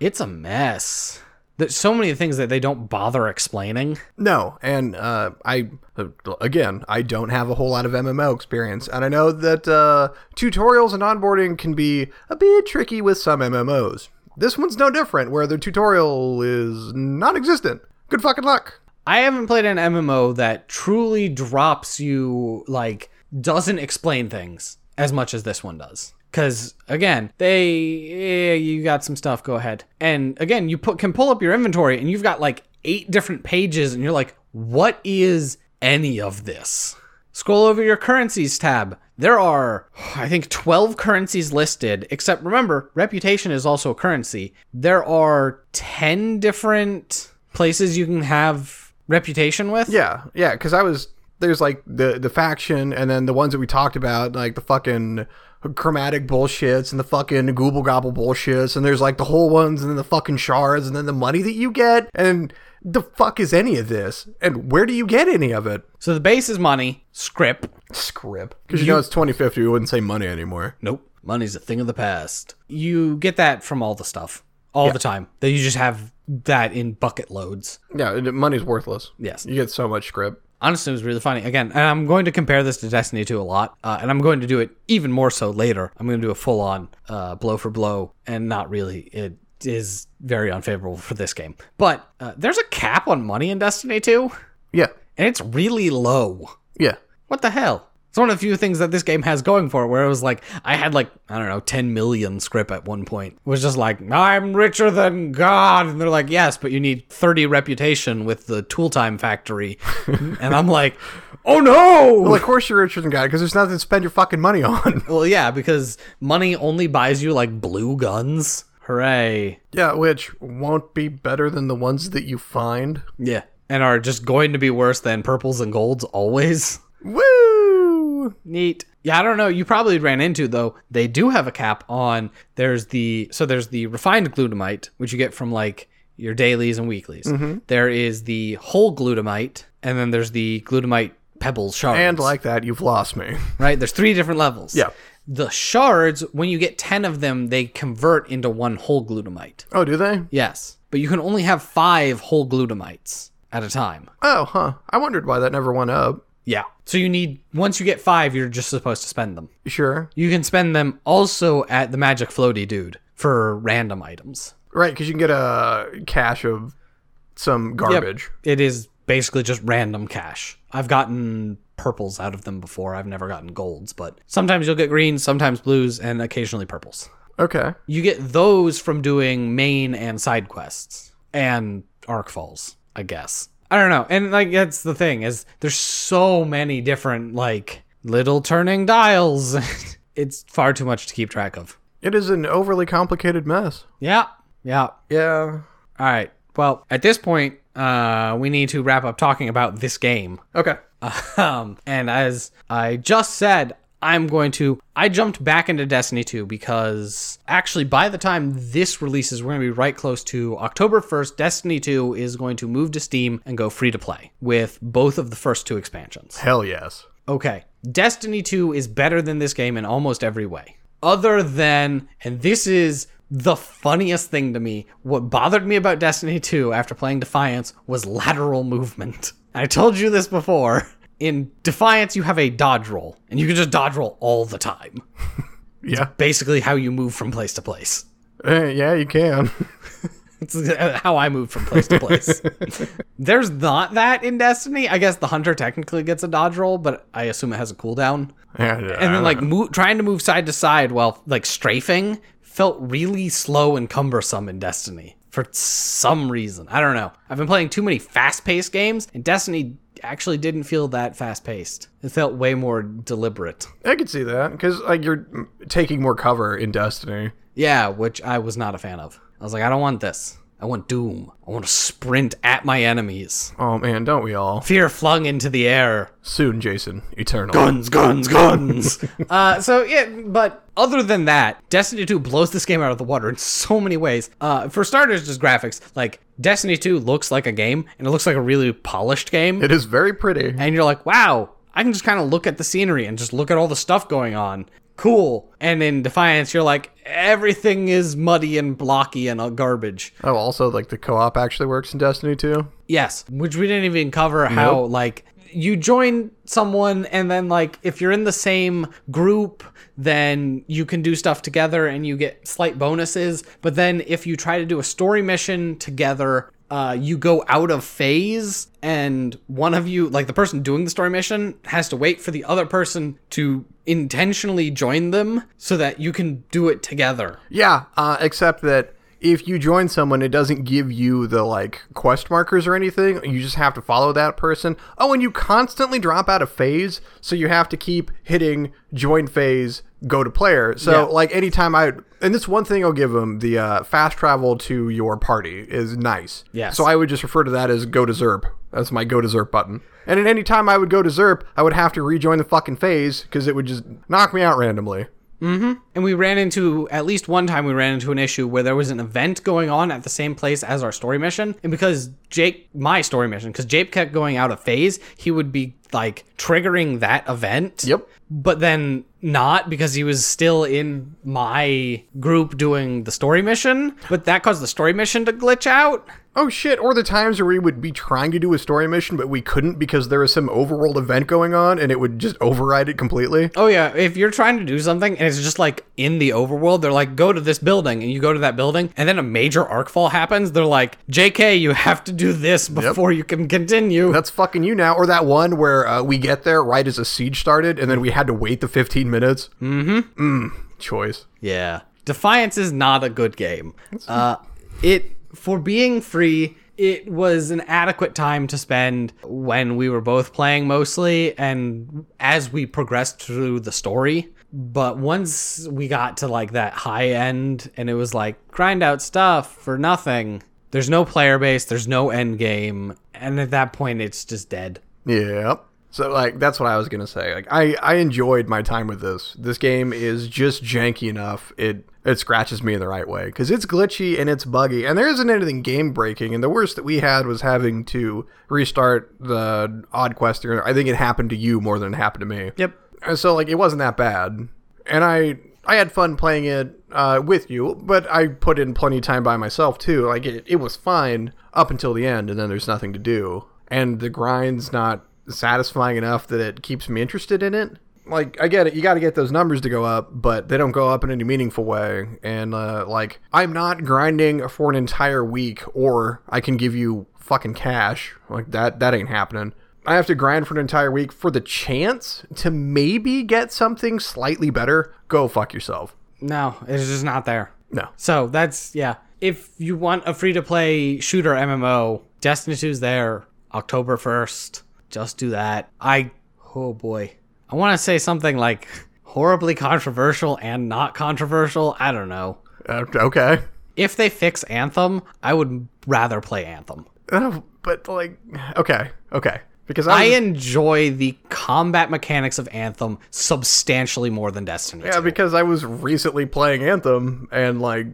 it's a mess. There's so many things that they don't bother explaining. No, and uh, I uh, again, I don't have a whole lot of MMO experience, and I know that uh, tutorials and onboarding can be a bit tricky with some MMOs. This one's no different, where the tutorial is non-existent. Good fucking luck. I haven't played an MMO that truly drops you, like, doesn't explain things as much as this one does. Because, again, they, eh, you got some stuff, go ahead. And again, you put, can pull up your inventory and you've got like eight different pages and you're like, what is any of this? Scroll over your currencies tab. There are, I think, 12 currencies listed, except remember, reputation is also a currency. There are 10 different places you can have reputation with. Yeah, yeah, because I was there's like the the faction, and then the ones that we talked about, like the fucking chromatic bullshits and the fucking Google Gobble bullshits, and there's like the whole ones, and then the fucking shards, and then the money that you get, and the fuck is any of this, and where do you get any of it? So the base is money, script. Script, because you, know it's 2050, we wouldn't say money anymore. Nope. Money's a thing of the past. You get that from all the stuff. All the time. That you just have that in bucket loads. Yeah, money's worthless. Yes. you get so much script. honestly it was really funny again and i'm going to compare this to destiny 2 a lot uh, and i'm going to do it even more so later i'm going to do a full-on uh, blow for blow and not really it is very unfavorable for this game but uh, there's a cap on money in destiny 2 Yeah, and it's really low yeah. what the hell It's one of the few things that this game has going for it, where it was like, I had like, I don't know, 10 million script at one point. It was just like, I'm richer than God. And they're like, yes, but you need 30 reputation with the Tool Time Factory. and I'm like, oh no! Well, of course you're richer than God because there's nothing to spend your fucking money on. Well, yeah, because money only buys you like blue guns. Hooray. yeah, which won't be better than the ones that you find. Yeah. And are just going to be worse than purples and golds always. Woo! Neat. Yeah, I don't know. You probably ran into though. They do have a cap on. There's the so there's the refined glutamite, which you get from like your dailies and weeklies. Mm-hmm. There is the whole glutamite, and then there's the glutamite pebbles shards. And like that, you've lost me. right, there's three different levels. Yeah. The shards, when you get ten of them, they convert into one whole glutamite. Oh, do they? Yes, but you can only have five whole glutamites at a time. Oh, huh. I wondered why that never went up. Yeah. So you need once you get five, you're just supposed to spend them. Sure. You can spend them also at the Magic Floaty Dude for random items. Right, because you can get a cache of some garbage. It is basically just random cash. I've gotten purples out of them before. I've never gotten golds, but sometimes you'll get greens, sometimes blues, and occasionally purples. Okay. You get those from doing main and side quests and Arkfalls, I guess. I don't know. And like that's the thing is there's so many different like little turning dials. it's far too much to keep track of. It is an overly complicated mess. Yeah. Yeah. Yeah. All right. Well, at this point, uh, we need to wrap up talking about this game. Okay. Um, and as I just said, I'm going to. I jumped back into Destiny 2 because actually, by the time this releases, we're going to be right close to October 1st. Destiny 2 is going to move to Steam and go free to play with both of the first two expansions. Hell yes. Okay. Destiny 2 is better than this game in almost every way. Other than, and this is the funniest thing to me, what bothered me about Destiny 2 after playing Defiance was lateral movement. I told you this before. In Defiance, you have a dodge roll, and you can just dodge roll all the time. Yeah. Basically, how you move from place to place. Eh, yeah, you can. It's how I move from place to place. There's not that in Destiny. I guess the hunter technically gets a dodge roll, but I assume it has a cooldown. yeah, and then like mo- trying to move side to side while like strafing felt really slow and cumbersome in Destiny for some reason. I don't know. I've been playing too many fast-paced games, and Destiny actually didn't feel that fast-paced. It felt way more deliberate. I could see that because like you're taking more cover in Destiny. Yeah, which I was not a fan of. I was like, I don't want this. I want Doom. I want to sprint at my enemies. Oh man, don't we all? Fear flung into the air. Soon, Jason. Eternal. guns, guns, guns. uh, so yeah, but other than that, Destiny 2 blows this game out of the water in so many ways. Uh, for starters, just graphics. Like Destiny 2 looks like a game, and it looks like a really polished game. It is very pretty. and you're like, wow, I can just kind of look at the scenery and just look at all the stuff going on. Cool. And in Defiance, you're like, everything is muddy and blocky and uh, garbage. Oh, also like the co-op actually works in Destiny too. Yes, which we didn't even cover how like you join someone and then like if you're in the same group then you can do stuff together and you get slight bonuses but then if you try to do a story mission together uh, you go out of phase and one of you like the person doing the story mission has to wait for the other person to intentionally join them so that you can do it together Yeah, uh, except that if you join someone, it doesn't give you the like quest markers or anything. You just have to follow that person. Oh, and you constantly drop out of phase, so you have to keep hitting join phase, go to player. So Yeah. like anytime I and this one thing I'll give them the uh, fast travel to your party is nice. Yeah. So I would just refer to that as go to Zerp. That's my go to Zerp button. And at any time I would go to Zerp, I would have to rejoin the fucking phase because it would just knock me out randomly. Mm-hmm. And we ran into, at least one time, we ran into an issue where there was an event going on at the same place as our story mission. And because Jake, my story mission, because Jake kept going out of phase, he would be like triggering that event. Yep. But then not because he was still in my group doing the story mission. But that caused the story mission to glitch out. Oh shit, or the times where we would be trying to do a story mission but we couldn't because there was some overworld event going on and it would just override it completely. Oh yeah, if you're trying to do something and it's just like in the overworld, they're like, go to this building, and you go to that building, and then a major Arkfall happens. They're like, JK, you have to do this before you can continue. That's fucking you now. Or that one where uh, we get there right as a siege started, and then we had to wait the 15 minutes. Mm-hmm. Mm, choice. Yeah. Defiance is not a good game. Uh, it for being free, it was an adequate time to spend when we were both playing mostly and as we progressed through the story. But once we got to like that high end and it was like grind out stuff for nothing, there's no player base, there's no end game, and at that point it's just dead. Yeah. So like that's what I was gonna say. Like I I enjoyed my time with this. This game is just janky enough. It it scratches me in the right way because it's glitchy and it's buggy and there isn't anything game breaking. And the worst that we had was having to restart the odd quest. I think it happened to you more than it happened to me. Yep. And so like it wasn't that bad, and I I had fun playing it uh, with you, but I put in plenty of time by myself too. Like it, it was fine up until the end, and then there's nothing to do, and the grind's not satisfying enough that it keeps me interested in it. Like I get it, you got to get those numbers to go up, but they don't go up in any meaningful way. And uh, like I'm not grinding for an entire week, or I can give you fucking cash. Like that, that ain't happening. I have to grind for an entire week for the chance to maybe get something slightly better. Go fuck yourself. No, it's just not there. No. So that's yeah. If you want a free to play shooter MMO, Destiny 2's there October 1st. Just do that. I oh boy. I want to say something like horribly controversial and not controversial. I don't know. Uh, okay. If they fix Anthem, I would rather play Anthem. Uh, but like, okay, okay. Because I I, enjoy the combat mechanics of Anthem substantially more than Destiny. yeah, 2. because I was recently playing Anthem and like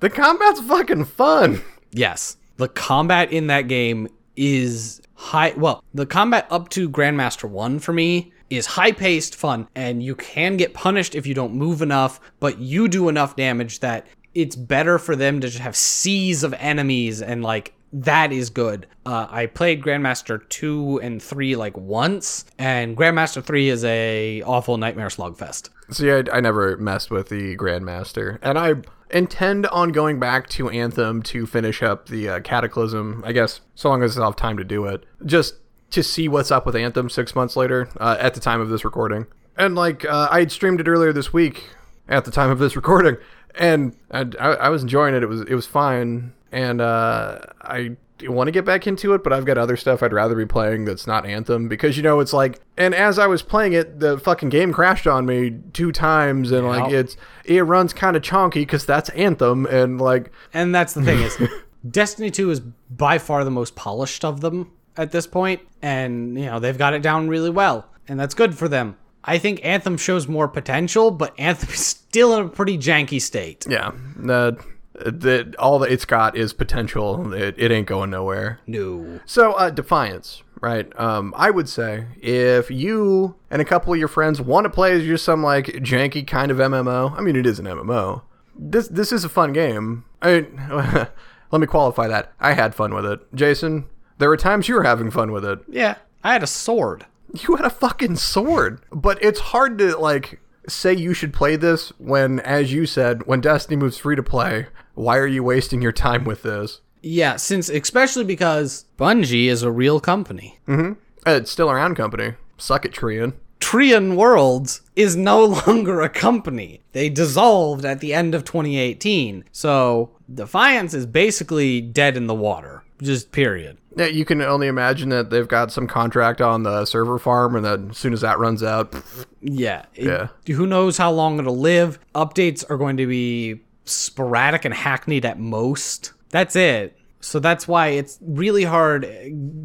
the combat's fucking fun. Yes. The combat in that game is high. Well, the combat up to Grandmaster 1 for me is high paced, fun, and you can get punished if you don't move enough, but you do enough damage that it's better for them to just have seas of enemies and like that is good. Uh, I played Grandmaster 2 and 3 like once, and Grandmaster 3 is a awful nightmare slugfest. See, I, I never messed with the Grandmaster, and I intend on going back to Anthem to finish up the uh, Cataclysm. I guess so long as I have time to do it, just to see what's up with Anthem six months later uh, at the time of this recording. And like uh, I had streamed it earlier this week at the time of this recording, and I, I, I was enjoying it. It was it was fine, and uh, I want to get back into it, but I've got other stuff I'd rather be playing that's not Anthem because you know it's like. And as I was playing it, the fucking game crashed on me two times, and like it's it runs kind of chonky because that's Anthem, and like And that's the thing is Destiny 2 is by far the most polished of them at this point and you know they've got it down really well and that's good for them. I think Anthem shows more potential, but Anthem is still in a pretty janky state. yeah, the the all that it's got is potential. It, it ain't going nowhere. No. So, uh, Defiance, right? Um, I would say if you and a couple of your friends want to play as just some like janky kind of MMO, I mean, it is an MMO. This this is a fun game. I let me qualify that. I had fun with it, Jason. There were times you were having fun with it. Yeah, I had a sword. You had a fucking sword, but it's hard to like say you should play this when, as you said, when Destiny moves free to play. Why are you wasting your time with this? Yeah, since especially because Bungie is a real company. Mm hmm. It's still around, company. Suck it, Trion. Trion Worlds is no longer a company. They dissolved at the end of 2018. So Defiance is basically dead in the water. Just period. Yeah, you can only imagine that they've got some contract on the server farm, and then as soon as that runs out, pff, Yeah. it- Yeah. Who knows how long it'll live? Updates are going to be sporadic and hackneyed at most. That's it. So that's why it's really hard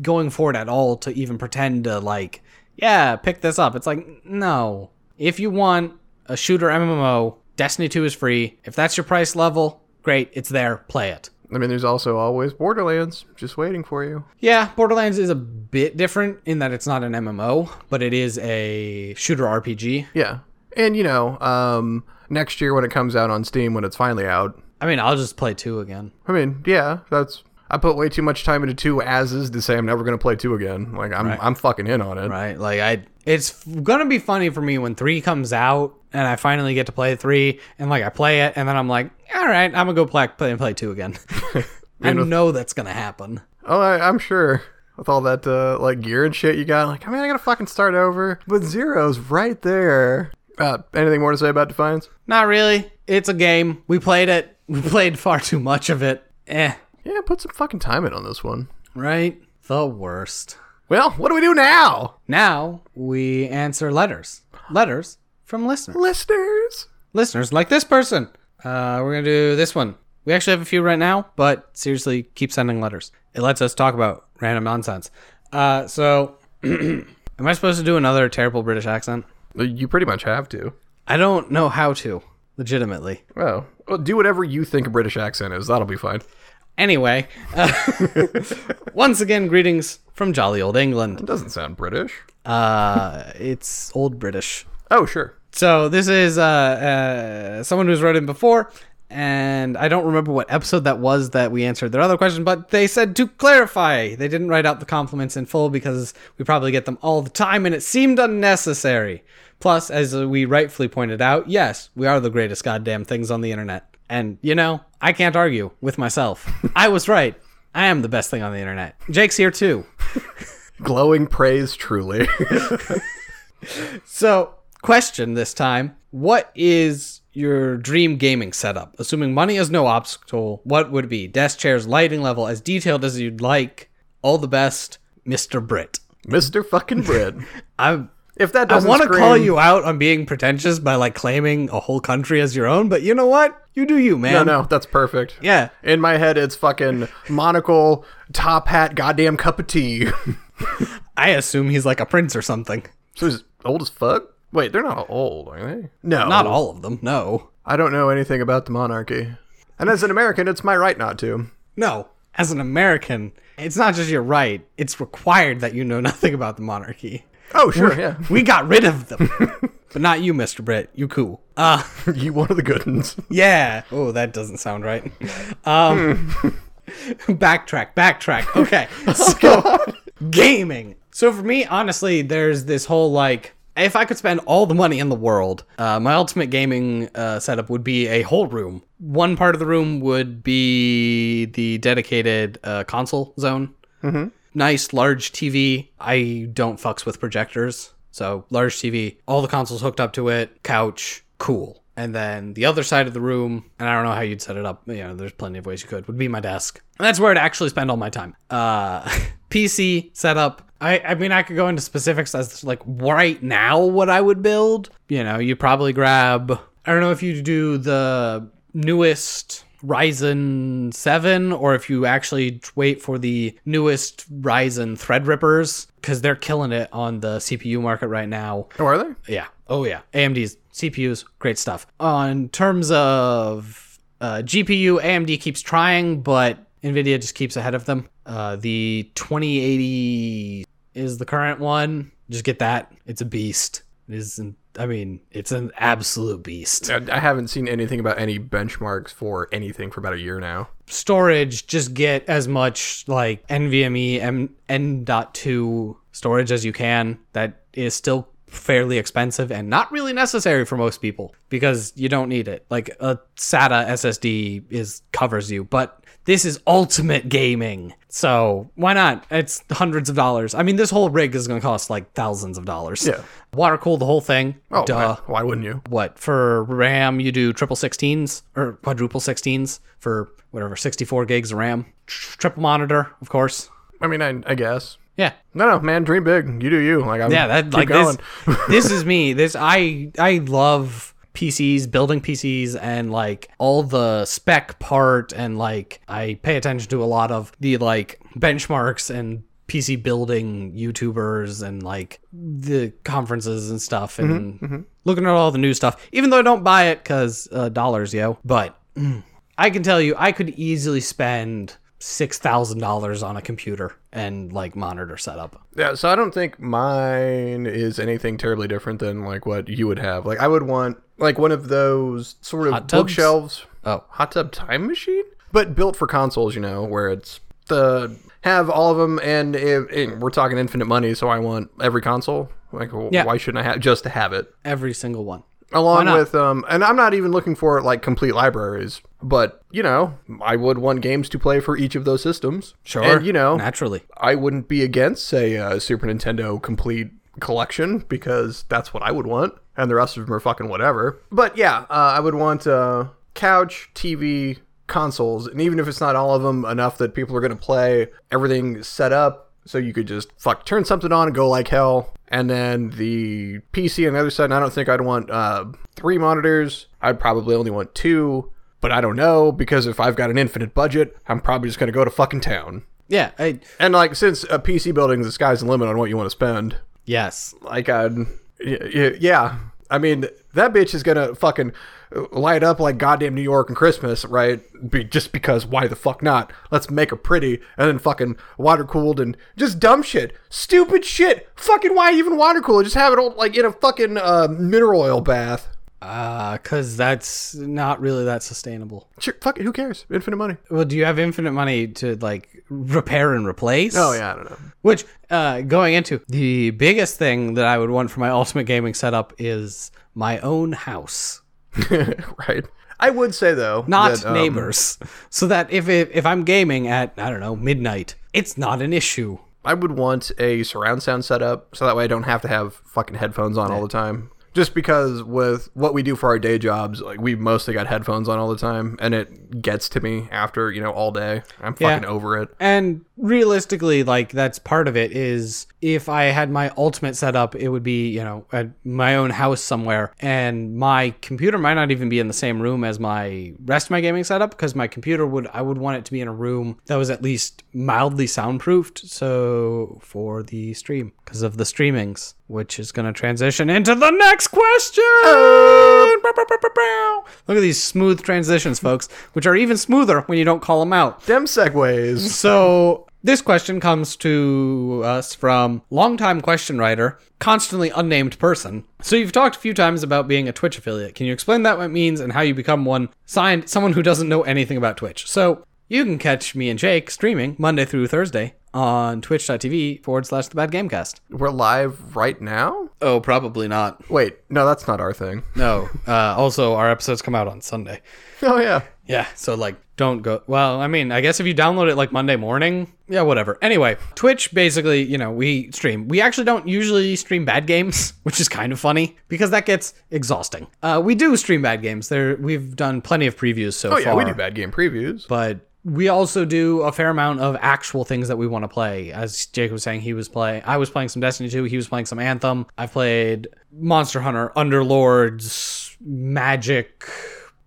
going forward at all to even pretend to like, yeah, pick this up. It's like, no. If you want a shooter MMO, Destiny 2 is free. If that's your price level, great, it's there. Play it. I mean, there's also always Borderlands just waiting for you. Yeah, Borderlands is a bit different in that it's not an MMO, but it is a shooter RPG. Yeah, and you know, um, next year when it comes out on Steam, when it's finally out, I mean, I'll just play 2 again. I mean, yeah, that's. I put way too much time into two as is to say I'm never gonna play two again. Like I'm, I'm fucking in on it. right? Like I, it's gonna be funny for me when three comes out and I finally get to play three, and like I play it, and then I'm like, all right, I'm gonna go play play and play two again. I know that's gonna happen. Oh, I, I'm sure. with all that uh, like gear and shit you got. Like, I mean, I gotta fucking start over. But zero's right there. Uh, anything more to say about Defiance? Not really. It's a game. We played it. We played far too much of it. Eh. Yeah, put some fucking time in on this one. Right? The worst. Well, what do we do now, Now we answer letters. Letters from listeners. listeners? Listeners like this person. Uh, we're going to do this one. We actually have a few right now, but seriously, keep sending letters. It lets us talk about random nonsense. Uh, so, am I supposed to do another terrible British accent? Uh, You pretty much have to. I don't know how to, legitimately. Well, well, do whatever you think a British accent is. That'll be fine. Anyway, uh, once again, greetings from jolly old England. It doesn't sound British. Uh, it's old British. Oh, sure. So this is uh, uh, someone who's wrote in before, and I don't remember what episode that was that we answered their other question, but they said to clarify, they didn't write out the compliments in full because we probably get them all the time, and it seemed unnecessary. Plus, as we rightfully pointed out, yes, we are the greatest goddamn things on the internet. And, you know, I can't argue with myself. I was right. I am the best thing on the internet. Jake's here too. Glowing praise, truly. So, question this time What is your dream gaming setup? Assuming money is no obstacle, what would be? Desk chairs, lighting level, as detailed as you'd like. All the best, Mr. Brit. Mr. fucking Brit. I'm. If that I doesn't want to call you out on being pretentious by like claiming a whole country as your own, but you know what? You do you, man. No, no, that's perfect. Yeah. In my head, it's fucking monocle, top hat, goddamn cup of tea. I assume he's like a prince or something. so he's old as fuck? Wait, they're not old, are they? No. Not all of them. No. I don't know anything about the monarchy. And as an American, it's my right not to. No. As an American, it's not just your right, it's required that you know nothing about the monarchy. Oh, sure, yeah. We got rid of them. but not you, Mr. Britt. You cool. Uh you one of the good ones. yeah. Oh, that doesn't sound right. Um backtrack, backtrack. Okay. So gaming. So for me, honestly, there's this whole like if I could spend all the money in the world, uh, my ultimate gaming uh, setup would be a whole room. One part of the room would be the dedicated uh, console zone. Nice large TV. I don't fucks with projectors, so large TV. All the consoles hooked up to it. Couch, cool. And then the other side of the room, and I don't know how you'd set it up. You know, there's plenty of ways you could. Would be my desk. And that's where I'd actually spend all my time. Uh, PC setup. I, I mean, I could go into specifics as like right now what I would build. You know, you probably grab. I don't know if you do the newest Ryzen 7 or if you actually wait for the newest Ryzen Threadrippers because they're killing it on the CPU market right now. Oh, are they? Yeah. Oh yeah. AMD's CPUs, great stuff. On terms of uh, GPU, AMD keeps trying, but Nvidia just keeps ahead of them. Uh, the 2080 is the current one. Just get that. It's a beast. It is. An, I mean, it's an absolute beast. I, I haven't seen anything about any benchmarks for anything for about a year now. storage just get as much like NVMe M- M.2 storage as you can that is still fairly expensive and not really necessary for most people because you don't need it like a SATA SSD is covers you but this is ultimate gaming so why not it's hundreds of dollars I mean this whole rig is going to cost like thousands of dollars Yeah. water cool the whole thing Oh, duh why, why wouldn't you? what for RAM you do triple 16s or quadruple 16s for whatever 64 gigs of RAM. Triple monitor, of course. I mean, I, I guess. Yeah, No, no, man, dream big. You do you. Like, I'm, yeah. That like going. this. this is me. This I I love PCs, building PCs, and like all the spec part, and like I pay attention to a lot of the like benchmarks and PC building YouTubers and like the conferences and stuff, and looking at all the new stuff. Even though I don't buy it because uh, dollars, yo. But mm, I can tell you, I could easily spend six thousand dollars on a computer and like monitor setup. Yeah, so I don't think mine is anything terribly different than like what you would have. Like I would want like one of those sort of bookshelves. Oh. hot tub time machine, but built for consoles. You know, where it's the have all of them, and and we're talking infinite money, so I want every console. Like, well, Yeah. why shouldn't I have just to have it? Every single one. Along with um and i'm not even looking for like complete libraries but you know i would want games to play for each of those systems Sure. and you know naturally. i wouldn't be against say a super nintendo complete collection because that's what i would want and the rest of them are fucking whatever but yeah uh, i would want uh couch tv consoles and even if it's not all of them enough that people are going to play everything set up so you could just fuck turn something on and go like hell and then the pc on the other side i don't think i'd want uh, three monitors i'd probably only want two but i don't know because if i've got an infinite budget i'm probably just going to go to fucking town Yeah. I, and like since a pc building the sky's the limit on what you want to spend yes. like I'd, y- y- yeah. I mean, that bitch is gonna fucking light up like goddamn New York and Christmas, right? Be, just because why the fuck not? Let's make her pretty and then fucking water cooled and just dumb shit, stupid shit. Fucking why even water cool? Just have it all like in a fucking uh, mineral oil bath. Uh, cause that's not really that sustainable. Sure, fuck it. Who cares? Infinite money. Well, do you have infinite money to like repair and replace? Oh yeah, I don't know. Which, uh, going into the biggest thing that I would want for my ultimate gaming setup is my own house, right. I would say though, not that, um, neighbors, so that if it, if I'm gaming at I don't know midnight, it's not an issue. I would want a surround sound setup so that way I don't have to have fucking headphones on all the time. Just because with what we do for our day jobs, like we mostly got headphones on all the time, and it gets to me after you know all day. I'm Yeah. fucking over it. And realistically, like that's part of it is if I had my ultimate setup, it would be, you know, at my own house somewhere. And my computer might not even be in the same room as my rest of my gaming setup because my computer would, I would want it to be in a room that was at least mildly soundproofed. So for the stream, because of the streamings, which is going to transition into the next question. Oh. Look at these smooth transitions, folks, which are even smoother when you don't call them out. Dem segues. So this question comes to us from longtime question writer, constantly unnamed person. So you've talked a few times about being a Twitch affiliate. Can you explain that what it means and how you become one? Signed, someone who doesn't know anything about Twitch. So you can catch me and Jake streaming Monday through Thursday on twitch.tv forward slash the bad gamecast. We're live right now. Oh, probably not. Wait, no, that's not our thing. No. Uh, also, our episodes come out on Sunday. Oh yeah. Yeah, so like don't go well, I mean, I guess if you download it like Monday morning, yeah, whatever. Anyway, Twitch basically, you know, we stream. We actually don't usually stream bad games, which is kind of funny because that gets exhausting. Uh we do stream bad games. There we've done plenty of previews so Oh yeah, far. we do bad game previews. But we also do a fair amount of actual things that we want to play. As Jake was saying, he was playing. I was playing some Destiny 2. He was playing some Anthem. I played Monster Hunter, Underlords, Magic,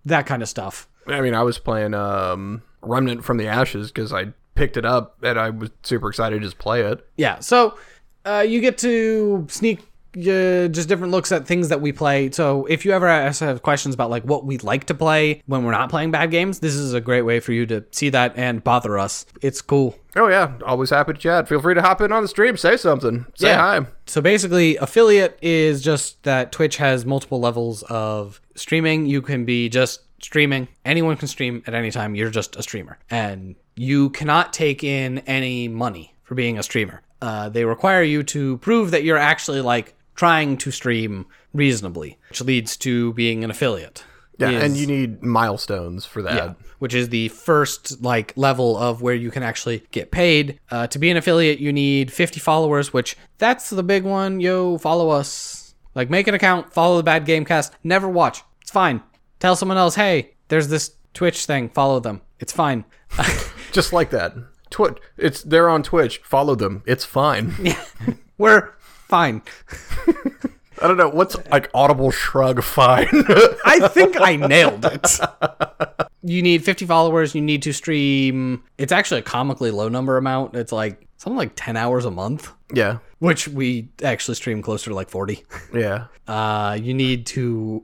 that kind of stuff. I mean, I was playing um, Remnant from the Ashes because I picked it up and I was super excited to just play it. Yeah. So uh, you get to sneak uh, just different looks at things that we play. So if you ever ask- have questions about like what we like to play when we're not playing bad games, this is a great way for you to see that and bother us. It's cool. Oh yeah, always happy to chat. Feel free to hop in on the stream, say something, say Yeah. hi. So basically, affiliate is just that Twitch has multiple levels of streaming. You can be just streaming. Anyone can stream at any time. You're just a streamer. And you cannot take in any money for being a streamer. Uh, they require you to prove that you're actually like trying to stream reasonably, which leads to being an affiliate. Yeah, Is- and you need milestones for that. yeah, which is the first like level of where you can actually get paid. Uh, to be an affiliate, you need 50 followers, which that's the big one. Yo, follow us. Like, make an account, follow the Bad Gamecast. Never watch. It's fine. Tell someone else, hey, there's this Twitch thing. Follow them. It's fine. Just like that. Twitch. It's they're on Twitch. Follow them. It's fine. We're fine. I don't know what's like audible shrug. Fine. I think I nailed it. You need 50 followers. You need to stream. It's actually a comically low number amount. It's like something like 10 hours a month. yeah. which we actually stream closer to like 40 Yeah. uh you need to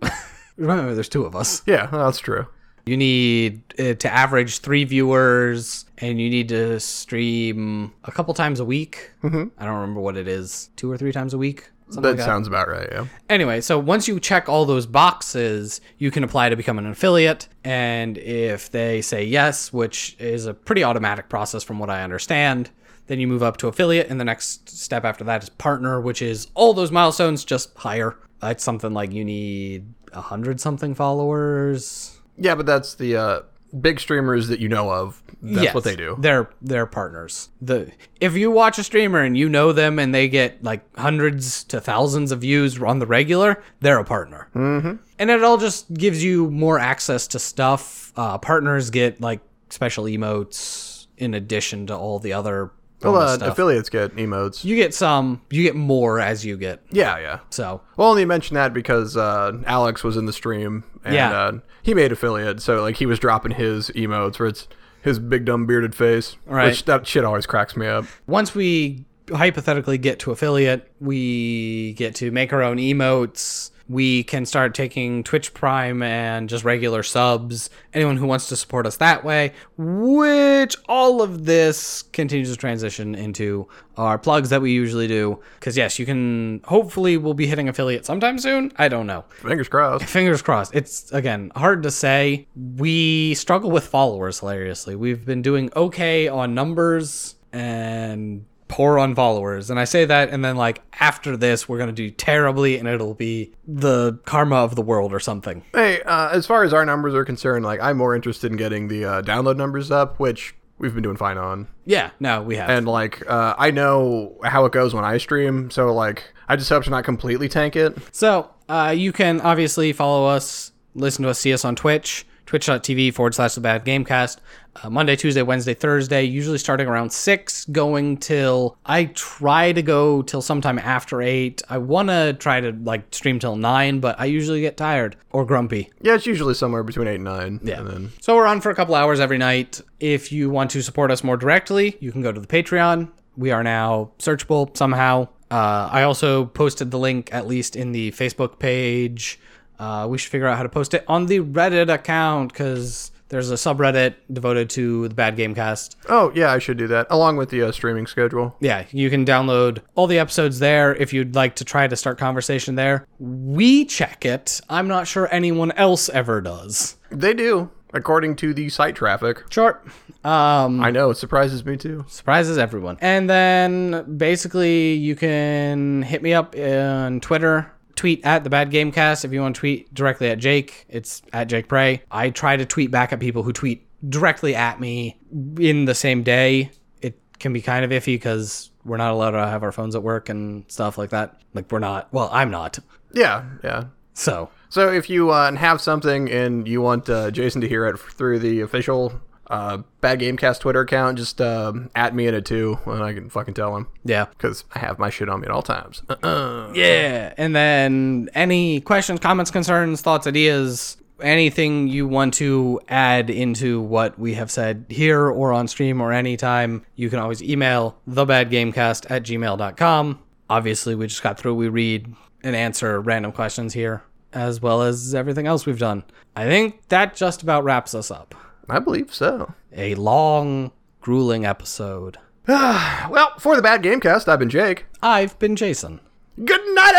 remember there's two of us Yeah. That's true. You need uh, to average three viewers and you need to stream a couple times a week mm-hmm. i don't remember what it is two or three times a week That like that sounds about right. Yeah. anyway so once you check all those boxes you can apply to become an affiliate and if they say yes which is a pretty automatic process from what i understand then you move up to affiliate and the next step after that is partner which is all those milestones just higher it's something like you need a hundred something followers. Yeah, but that's the uh, big streamers that you know of. That's Yes, what they do. They're they're partners. The if you watch a streamer and you know them and they get like hundreds to thousands of views on the regular, they're a partner. Mm-hmm. And it all just gives you more access to stuff. Uh, partners get like special emotes in addition to all the other Well, uh, stuff. affiliates get emotes. you get some. You get more as you get. Yeah, yeah. So Well, only mention that because uh, Alex was in the stream and Yeah. uh, he made affiliate, so like he was dropping his emotes where it's his big dumb bearded face, Right. which that shit always cracks me up. once we hypothetically get to affiliate, we get to make our own emotes. We can start taking Twitch Prime and just regular subs. Anyone who wants to support us that way, which all of this continues to transition into our plugs that we usually do. Because, yes, you can hopefully we'll be hitting affiliate sometime soon. I don't know Fingers crossed. fingers crossed. It's again hard to say. We struggle with followers hilariously. We've been doing okay on numbers and poor on followers. And I say that and then like after this we're going to do terribly and it'll be the karma of the world or something. Hey, uh, as far as our numbers are concerned, like I'm more interested in getting the uh, download numbers up, which we've been doing fine on. Yeah, no, we have. And like uh, I know how it goes when I stream, so like I just hope to not completely tank it. So uh, you can obviously follow us, listen to us, see us on Twitch, twitch.tv forward slash the bad gamecast. Uh, Monday, Tuesday, Wednesday, Thursday, usually starting around 6, going till I try to go till sometime after 8. I want to try to like stream till 9, but I usually get tired or grumpy. Yeah, it's usually somewhere between eight and nine. Yeah. And then So we're on for a couple hours every night. If you want to support us more directly, you can go to the Patreon. We are now searchable somehow. Uh, I also posted the link, at least in the Facebook page. Uh, we should figure out how to post it on the Reddit account because there's a subreddit devoted to the Bad Gamecast. Oh yeah, I should do that along with the uh, streaming schedule. Yeah, you can download all the episodes there if you'd like to try to start conversation there. We check it. I'm not sure anyone else ever does. They do, according to the site traffic. Short. Um, I know it surprises me too. surprises everyone. And then basically you can hit me up on Twitter. Tweet at the Bad Gamecast if you want to tweet directly at Jake. It's at Jake Prey. I try to tweet back at people who tweet directly at me in the same day. It can be kind of iffy because we're not allowed to have our phones at work and stuff like that. Like we're not. Well, I'm not. Yeah, yeah. So So if you uh, have something and you want uh, Jason to hear it through the official uh, Bad Gamecast Twitter account, just um at me in it too, and I can fucking tell him yeah. because I have my shit on me at all times. Uh-uh. Yeah. And then any questions, comments, concerns, thoughts, ideas, anything you want to add into what we have said here or on stream or anytime, you can always email thebadgamecast at gmail.com. Obviously, we just got through. We read and answer random questions here, as well as everything else we've done. I think that just about wraps us up. I believe so. A long, grueling episode. Well, for the Bad Gamecast, I've been Jake. I've been Jason. Good night,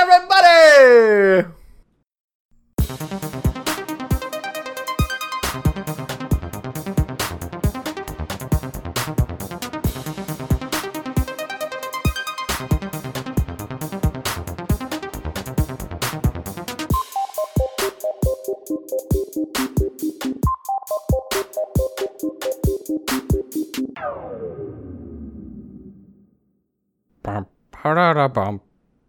everybody. Bum, ba-da-da-bum.